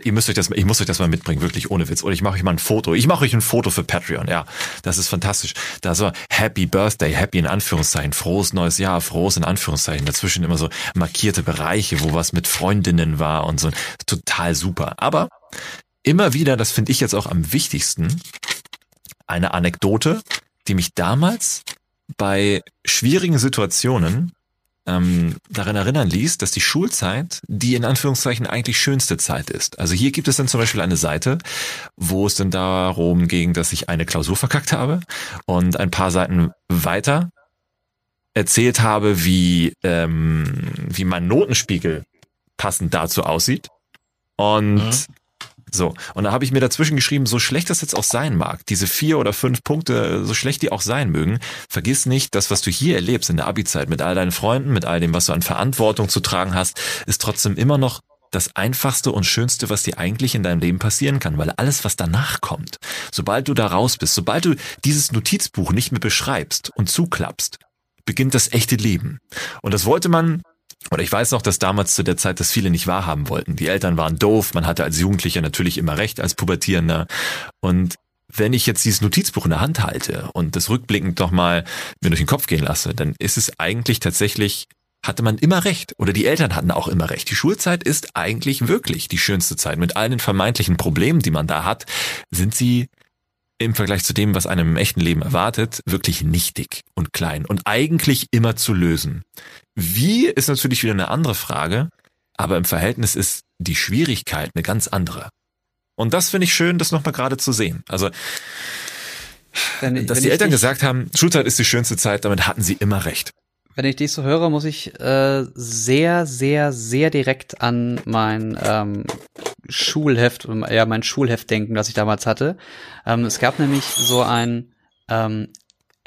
ihr müsst euch das, ich muss euch das mal mitbringen, wirklich ohne Witz. Oder ich mache euch mal ein Foto. Ich mache euch ein Foto für Patreon. Ja, das ist fantastisch. Da so Happy Birthday, Happy in Anführungszeichen, frohes neues Jahr, frohes in Anführungszeichen. Dazwischen immer so markierte Bereiche, wo was mit Freundinnen war und so. Total super. Aber immer wieder, das finde ich jetzt auch am wichtigsten, eine Anekdote, die mich damals bei schwierigen Situationen ähm, daran erinnern ließ, dass die Schulzeit die in Anführungszeichen eigentlich schönste Zeit ist. Also hier gibt es dann zum Beispiel eine Seite, wo es dann darum ging, dass ich eine Klausur verkackt habe und ein paar Seiten weiter erzählt habe, wie, ähm, wie mein Notenspiegel passend dazu aussieht. Und mhm. So, und da habe ich mir dazwischen geschrieben, so schlecht das jetzt auch sein mag, diese vier oder fünf Punkte, so schlecht die auch sein mögen, vergiss nicht, das, was du hier erlebst in der Abi-Zeit mit all deinen Freunden, mit all dem, was du an Verantwortung zu tragen hast, ist trotzdem immer noch das einfachste und schönste, was dir eigentlich in deinem Leben passieren kann, weil alles, was danach kommt, sobald du da raus bist, sobald du dieses Notizbuch nicht mehr beschreibst und zuklappst, beginnt das echte Leben. Und das wollte man oder ich weiß noch, dass damals zu der Zeit das viele nicht wahrhaben wollten. Die Eltern waren doof, man hatte als Jugendlicher natürlich immer recht, als Pubertierender. Und wenn ich jetzt dieses Notizbuch in der Hand halte und das rückblickend nochmal mir durch den Kopf gehen lasse, dann ist es eigentlich tatsächlich, hatte man immer recht. Oder die Eltern hatten auch immer recht. Die Schulzeit ist eigentlich wirklich die schönste Zeit. Mit all den vermeintlichen Problemen, die man da hat, sind sie im Vergleich zu dem, was einem im echten Leben erwartet, wirklich nichtig und klein und eigentlich immer zu lösen. Wie ist natürlich wieder eine andere Frage, aber im Verhältnis ist die Schwierigkeit eine ganz andere. Und das finde ich schön, das nochmal gerade zu sehen. Also, wenn, dass wenn die Eltern gesagt haben, Schulzeit ist die schönste Zeit, damit hatten sie immer recht. Wenn ich dich so höre, muss ich äh, sehr, sehr, sehr direkt an mein ähm, Schulheft, ja, mein Schulheft denken, das ich damals hatte. Ähm, es gab nämlich so ein ähm,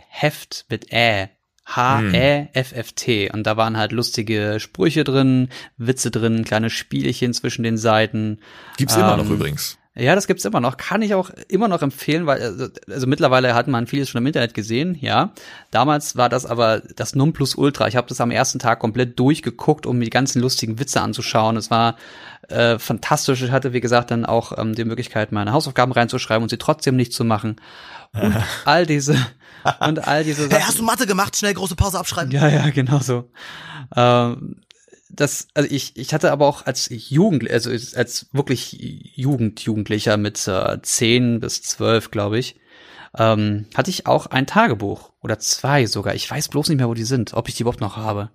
Heft mit Ä. H-E-F-F-T. Und da waren halt lustige Sprüche drin, Witze drin, kleine Spielchen zwischen den Seiten. Gibt's ähm, immer noch ähm, übrigens. Ja, das gibt's immer noch. Kann ich auch immer noch empfehlen, weil also, also mittlerweile hat man vieles schon im Internet gesehen, ja. Damals war das aber das Nonplusultra. Ich habe das am ersten Tag komplett durchgeguckt, um mir die ganzen lustigen Witze anzuschauen. Es war äh, fantastisch. Ich hatte, wie gesagt, dann auch ähm, die Möglichkeit, meine Hausaufgaben reinzuschreiben und sie trotzdem nicht zu machen. Und all diese und all diese Sachen. Hey, hast du Mathe gemacht? Schnell große Pause abschreiben. Ja, ja, genau so. Ähm, das, also ich, ich hatte aber auch als Jugend, also als wirklich Jugend, Jugendlicher mit äh, 10 bis 12, glaube ich, ähm, hatte ich auch ein Tagebuch oder zwei sogar. Ich weiß bloß nicht mehr, wo die sind, ob ich die überhaupt noch habe.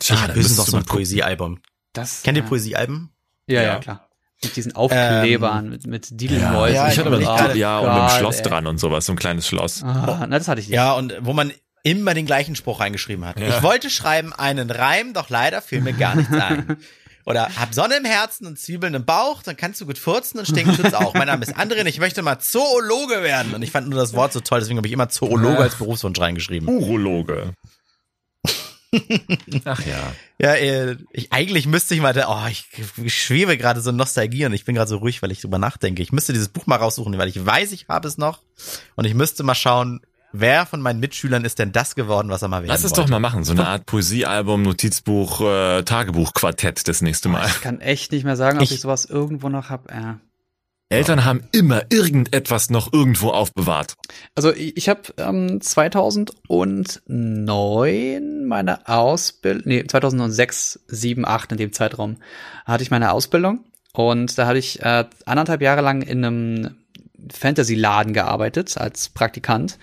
Schade, das ist doch so ein Poesiealbum. Das, Kennt ihr äh, Poesiealben? Ja, ja, ja, klar. Mit diesen Aufklebern, ähm, mit, mit Didelmäusen. Ja, ich hatte aber nicht, ja, und mit dem Schloss ey. dran und sowas, so ein kleines Schloss. Ah, na, das hatte ich nicht. Ja, und wo man immer den gleichen Spruch reingeschrieben hat. Ja. Ich wollte schreiben einen Reim, doch leider fiel mir gar nichts ein. [laughs] Oder hab Sonne im Herzen und Zwiebeln im Bauch, dann kannst du gut furzen und stinken tut's auch. Mein Name ist André und ich möchte mal Zoologe werden. Und ich fand nur das Wort so toll, deswegen habe ich immer Zoologe als Berufswunsch reingeschrieben. Urologe. [laughs] Ach ja. Ja, äh, ich, eigentlich müsste ich mal, oh, ich, ich schwebe gerade so Nostalgie und ich bin gerade so ruhig, weil ich drüber nachdenke. Ich müsste dieses Buch mal raussuchen, weil ich weiß, ich habe es noch und ich müsste mal schauen, wer von meinen Mitschülern ist denn das geworden, was er mal werden Lass es wollte? doch mal machen, so eine Art Poesiealbum, Notizbuch, äh, Tagebuch-Quartett das nächste Mal. Ich kann echt nicht mehr sagen, ob ich, ich sowas irgendwo noch hab. Ja. Eltern haben immer irgendetwas noch irgendwo aufbewahrt. Also ich, habe ähm, 2009 meine Ausbildung, nee 2006, 7, 8 in dem Zeitraum hatte ich meine Ausbildung und da hatte ich äh, anderthalb Jahre lang in einem Fantasy-Laden gearbeitet als Praktikant.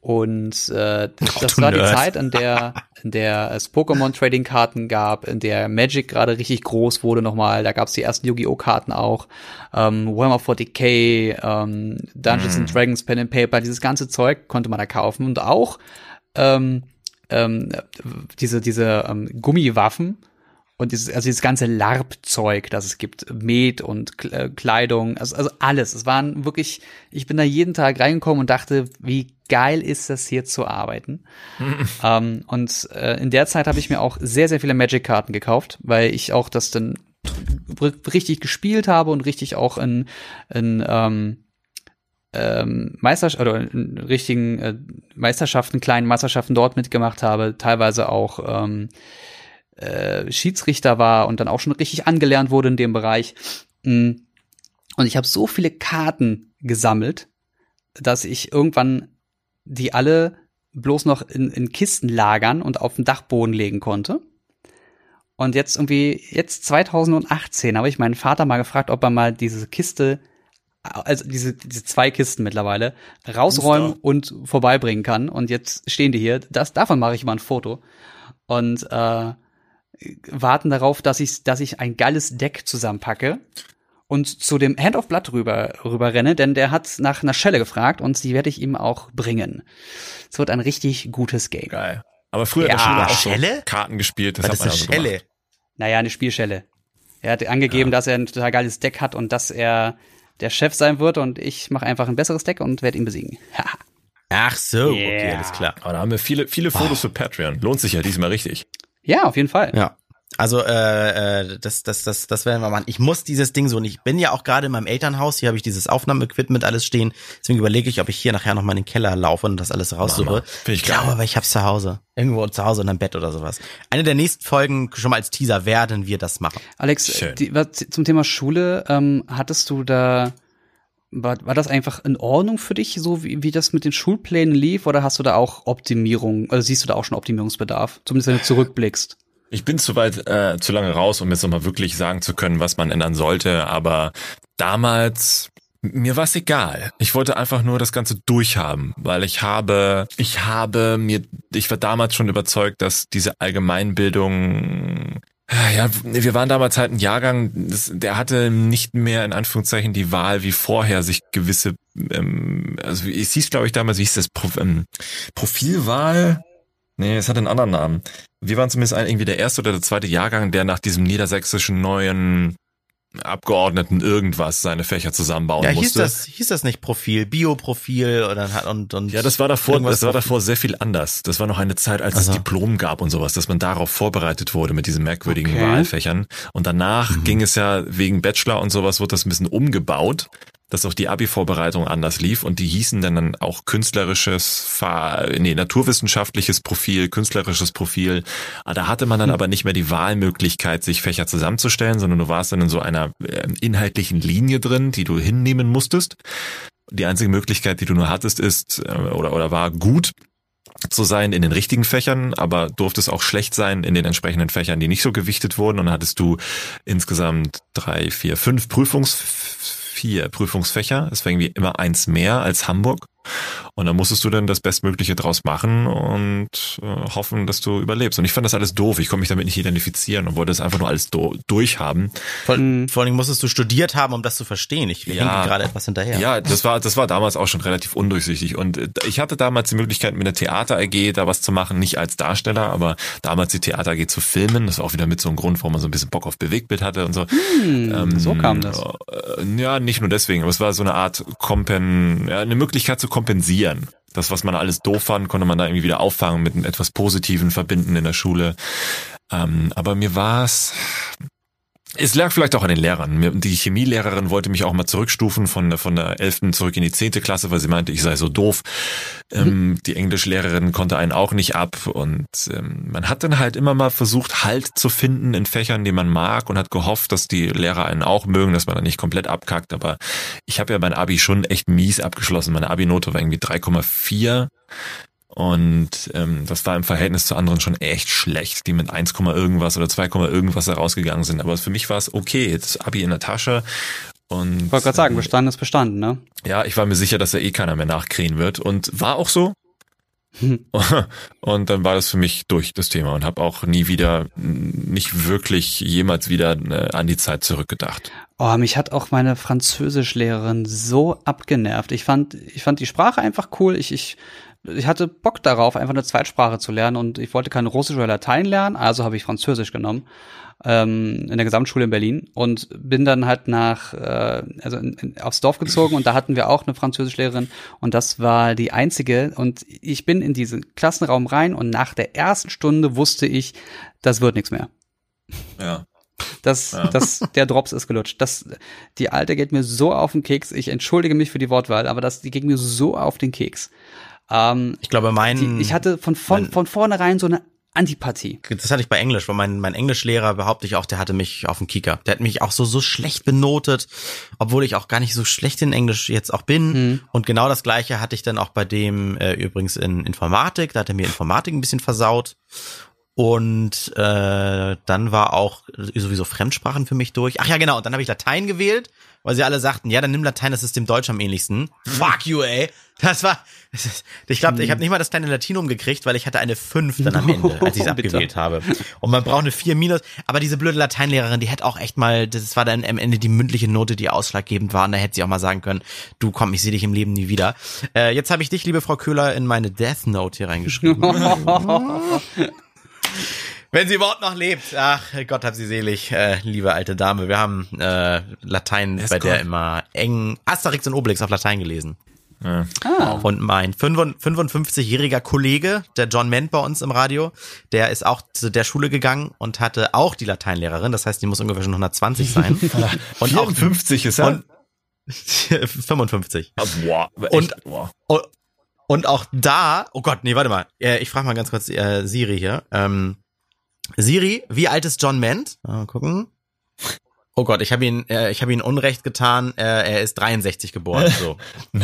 Und äh, oh, das war Nerd. die Zeit, in der, in der es Pokémon-Trading-Karten gab, in der Magic gerade richtig groß wurde nochmal. Da gab es die ersten Yu-Gi-Oh! Karten auch. Ähm, Warhammer 40k, ähm, Dungeons mm. and Dragons, Pen and Paper, dieses ganze Zeug konnte man da kaufen. Und auch ähm, ähm, diese, diese ähm, Gummiwaffen und dieses, also dieses ganze LARP-Zeug, das es gibt, Met und äh, Kleidung, also, also alles. Es waren wirklich, ich bin da jeden Tag reingekommen und dachte, wie geil ist das hier zu arbeiten. [laughs] ähm, und äh, in der Zeit habe ich mir auch sehr, sehr viele Magic-Karten gekauft, weil ich auch das dann richtig gespielt habe und richtig auch in, in ähm, ähm, Meisterschaften oder in richtigen äh, Meisterschaften, kleinen Meisterschaften dort mitgemacht habe, teilweise auch ähm, äh, Schiedsrichter war und dann auch schon richtig angelernt wurde in dem Bereich. Mm. Und ich habe so viele Karten gesammelt, dass ich irgendwann die alle bloß noch in, in Kisten lagern und auf den Dachboden legen konnte. Und jetzt irgendwie, jetzt 2018 habe ich meinen Vater mal gefragt, ob er mal diese Kiste, also diese, diese zwei Kisten mittlerweile, rausräumen und vorbeibringen kann. Und jetzt stehen die hier. Das, davon mache ich mal ein Foto. Und äh, warten darauf, dass ich, dass ich ein geiles Deck zusammenpacke und zu dem Hand of Blood rüber, rüber renne, denn der hat nach einer Schelle gefragt und die werde ich ihm auch bringen. Es wird ein richtig gutes Game. Geil. Aber früher Ja, hat der Schüler auch Schelle? so Karten gespielt. Das hat ist man eine also Schelle? gemacht. Naja, eine Spielschelle. Er hat angegeben, dass er ein total geiles Deck hat und dass er der Chef sein wird und ich mache einfach ein besseres Deck und werde ihn besiegen. Ach so, okay, Yeah. alles klar. Aber da haben wir viele, viele Fotos für Patreon. Lohnt sich ja diesmal richtig. Ja, auf jeden Fall. Ja. Also äh, äh, das, das, das, das werden wir machen. Ich muss dieses Ding so und ich bin ja auch gerade in meinem Elternhaus. Hier habe ich dieses Aufnahmeequipment alles stehen. Deswegen überlege ich, ob ich hier nachher noch mal in den Keller laufe und das alles raussuche. Ich geil. glaube, aber ich hab's zu Hause. Irgendwo zu Hause in einem Bett oder sowas. Eine der nächsten Folgen, schon mal als Teaser, werden wir das machen. Alex, die, was, zum Thema Schule, ähm, hattest du da, war, war das einfach in Ordnung für dich, so wie, wie das mit den Schulplänen lief, oder hast du da auch Optimierung, oder siehst du da auch schon Optimierungsbedarf? Zumindest wenn du zurückblickst. Ich bin zu weit, äh, zu lange raus, um jetzt nochmal wirklich sagen zu können, was man ändern sollte. Aber damals, mir war es egal. Ich wollte einfach nur das Ganze durchhaben, weil ich habe, ich habe mir, ich war damals schon überzeugt, dass diese Allgemeinbildung ja, wir waren damals halt ein Jahrgang, das, der hatte nicht mehr in Anführungszeichen die Wahl wie vorher, sich gewisse, ähm, also es hieß glaube ich damals, wie hieß das, Pro, ähm, Profilwahl? Nee, es hat einen anderen Namen. Wir waren zumindest irgendwie der erste oder der zweite Jahrgang, der nach diesem niedersächsischen neuen Abgeordneten irgendwas seine Fächer zusammenbauen ja, hieß musste. das, hieß das nicht Profil, Bioprofil oder hat und und Ja, das war davor, das war davor sehr viel anders. Das war noch eine Zeit, als Also. es Diplom gab und sowas, dass man darauf vorbereitet wurde mit diesen merkwürdigen Okay. Wahlfächern. Und danach Mhm. ging es ja wegen Bachelor und sowas, wurde das ein bisschen umgebaut, dass auch die Abi-Vorbereitung anders lief und die hießen dann, dann auch künstlerisches, nee, naturwissenschaftliches Profil, künstlerisches Profil. Ah, Da hatte man dann aber nicht mehr die Wahlmöglichkeit, sich Fächer zusammenzustellen, sondern du warst dann in so einer äh, inhaltlichen Linie drin, die du hinnehmen musstest. Die einzige Möglichkeit, die du nur hattest, ist äh, oder oder war gut zu sein in den richtigen Fächern, aber durfte es auch schlecht sein in den entsprechenden Fächern, die nicht so gewichtet wurden. Und dann hattest du insgesamt drei, vier, fünf Prüfungs vier Prüfungsfächer. Es war irgendwie immer eins mehr als Hamburg. Und dann musstest du dann das Bestmögliche draus machen und äh, hoffen, dass du überlebst. Und ich fand das alles doof. Ich konnte mich damit nicht identifizieren und wollte es einfach nur alles do durchhaben. vor, Mhm. vor allem musstest du studiert haben, um das zu verstehen. Ich Ja. hänge gerade etwas hinterher. Ja, das war, das war damals auch schon relativ undurchsichtig. Und äh, ich hatte damals die Möglichkeit, mit der Theater AG da was zu machen, nicht als Darsteller, aber damals die Theater AG zu filmen. Das war auch wieder mit so einem Grund, warum man so ein bisschen Bock auf Bewegtbild hatte und so. Hm, so kam das. Äh, Ja, nicht nur deswegen, aber es war so eine Art Kompen, ja, eine Möglichkeit zu kompensieren. Das, was man alles doof fand, konnte man da irgendwie wieder auffangen mit etwas Positiven verbinden in der Schule. Ähm, aber mir war's es lag vielleicht auch an den Lehrern. Die Chemielehrerin wollte mich auch mal zurückstufen von, der- von der 11. zurück in die 10. Klasse, weil sie meinte, ich sei so doof. Ähm, die Englischlehrerin konnte einen auch nicht ab und ähm, man hat dann halt immer mal versucht, Halt zu finden in Fächern, die man mag und hat gehofft, dass die Lehrer einen auch mögen, dass man dann nicht komplett abkackt. Aber ich habe ja mein Abi schon echt mies abgeschlossen. Meine Abi-Note war irgendwie 3,4 und ähm, das war im Verhältnis zu anderen schon echt schlecht, die mit 1, irgendwas oder 2, irgendwas da rausgegangen sind. Aber für mich war es okay, das Abi in der Tasche. Und Ich wollte gerade sagen, bestanden ist bestanden, ne? ja, ich war mir sicher, dass da eh keiner mehr nachkriegen wird. Und war auch so. Hm. [laughs] Und dann war das für mich durch, das Thema. Und habe auch nie wieder, nicht wirklich jemals wieder äh, an die Zeit zurückgedacht. Oh, mich hat auch meine Französischlehrerin so abgenervt. Ich fand, ich fand die Sprache einfach cool. Ich, ich, ich hatte Bock darauf, einfach eine Zweitsprache zu lernen und ich wollte keine Russisch oder Latein lernen, also habe ich Französisch genommen ähm, in der Gesamtschule in Berlin und bin dann halt nach äh, also in, in, aufs Dorf gezogen und da hatten wir auch eine Französischlehrerin und das war die einzige und ich bin in diesen Klassenraum rein und nach der ersten Stunde wusste ich, das wird nichts mehr. Ja. Das, Ja. das, der Drops ist gelutscht. Das, die Alte geht mir so auf den Keks. Ich entschuldige mich für die Wortwahl, aber das, die geht mir so auf den Keks. Ähm, Ich glaube, mein die, ich hatte von, von, mein- von vornherein so eine Antipathie. Das hatte ich bei Englisch, weil mein, mein Englischlehrer behaupte ich auch, der hatte mich auf dem Kicker. Der hat mich auch so, so schlecht benotet, obwohl ich auch gar nicht so schlecht in Englisch jetzt auch bin. Mhm. Und genau das gleiche hatte ich dann auch bei dem äh, übrigens in Informatik. Da hat er mir Informatik ein bisschen versaut. Und äh, dann war auch sowieso Fremdsprachen für mich durch. Ach ja, genau. Und dann habe ich Latein gewählt, weil sie alle sagten, ja, dann nimm Latein, das ist dem Deutsch am ähnlichsten. Fuck you, ey. Das war, das ist, ich glaube, ich habe nicht mal das kleine Latinum gekriegt, weil ich hatte eine 5 dann am Ende, als ich es [laughs] abgewählt habe. Und man braucht eine 4 minus. Aber diese blöde Lateinlehrerin, die hätte auch echt mal, das war dann am Ende die mündliche Note, die ausschlaggebend war. Und da hätte sie auch mal sagen können, du komm, ich sehe dich im Leben nie wieder. Äh, jetzt habe ich dich, liebe Frau Köhler, in meine Death Note hier reingeschrieben. [laughs] [laughs] Wenn sie überhaupt noch lebt. Ach Gott, hab sie selig, äh, liebe alte Dame. Wir haben äh, Latein ist bei der Gott. immer eng Asterix und Obelix auf Latein gelesen. Ja. Ah. Und mein 55-jähriger Kollege, der John Ment bei uns im Radio, der ist auch zu der Schule gegangen und hatte auch die Lateinlehrerin. Das heißt, die muss ungefähr schon 120 sein. [laughs] und auch 54 ist er. und [laughs] 55. Ah, boah, echt, Und- boah. Und, und auch da, oh Gott, nee, warte mal. Äh, Ich frage mal ganz kurz äh, Siri hier. Ähm, Siri, wie alt ist John Ment? Mal gucken. Oh Gott, ich habe ihn, äh, ich habe ihn Unrecht getan. Äh, er ist 63 geboren. So. [laughs]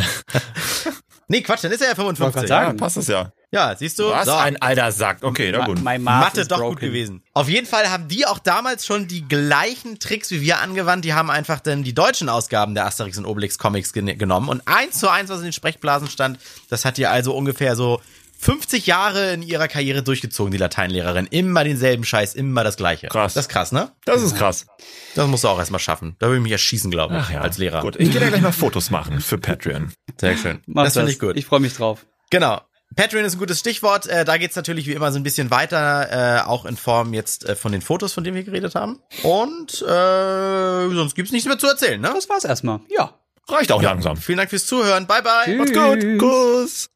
nee, Quatsch, dann ist er ja Wollte 55. grad Ja, sagen. passt das ja. Ja, siehst du? Was So. ein alter Sack. Okay, na gut. My math Mathe doch broken. gut gewesen. Auf jeden Fall haben die auch damals schon die gleichen Tricks wie wir angewandt. Die haben einfach dann die deutschen Ausgaben der Asterix und Obelix Comics gen genommen und eins zu eins, was in den Sprechblasen stand, das hat die also ungefähr so 50 Jahre in ihrer Karriere durchgezogen, die Lateinlehrerin. Immer denselben Scheiß, immer das Gleiche. Krass. Das ist krass, ne? Das ist krass. Das musst du auch erstmal schaffen. Da will ich mich erschießen, glaube ich, Ach ja. als Lehrer. Gut, ich gehe da gleich mal Fotos machen für Patreon. Sehr schön. Mach das finde ich gut. Ich freue mich drauf. Genau. Patreon ist ein gutes Stichwort. Äh, da geht's natürlich wie immer so ein bisschen weiter, äh, auch in Form jetzt äh, von den Fotos, von denen wir geredet haben. Und äh, sonst gibt's nichts mehr zu erzählen, ne? Das war's erstmal. Ja. Reicht auch langsam. Vielen Dank fürs Zuhören. Bye bye. Tschüss. Macht's gut. Kuss.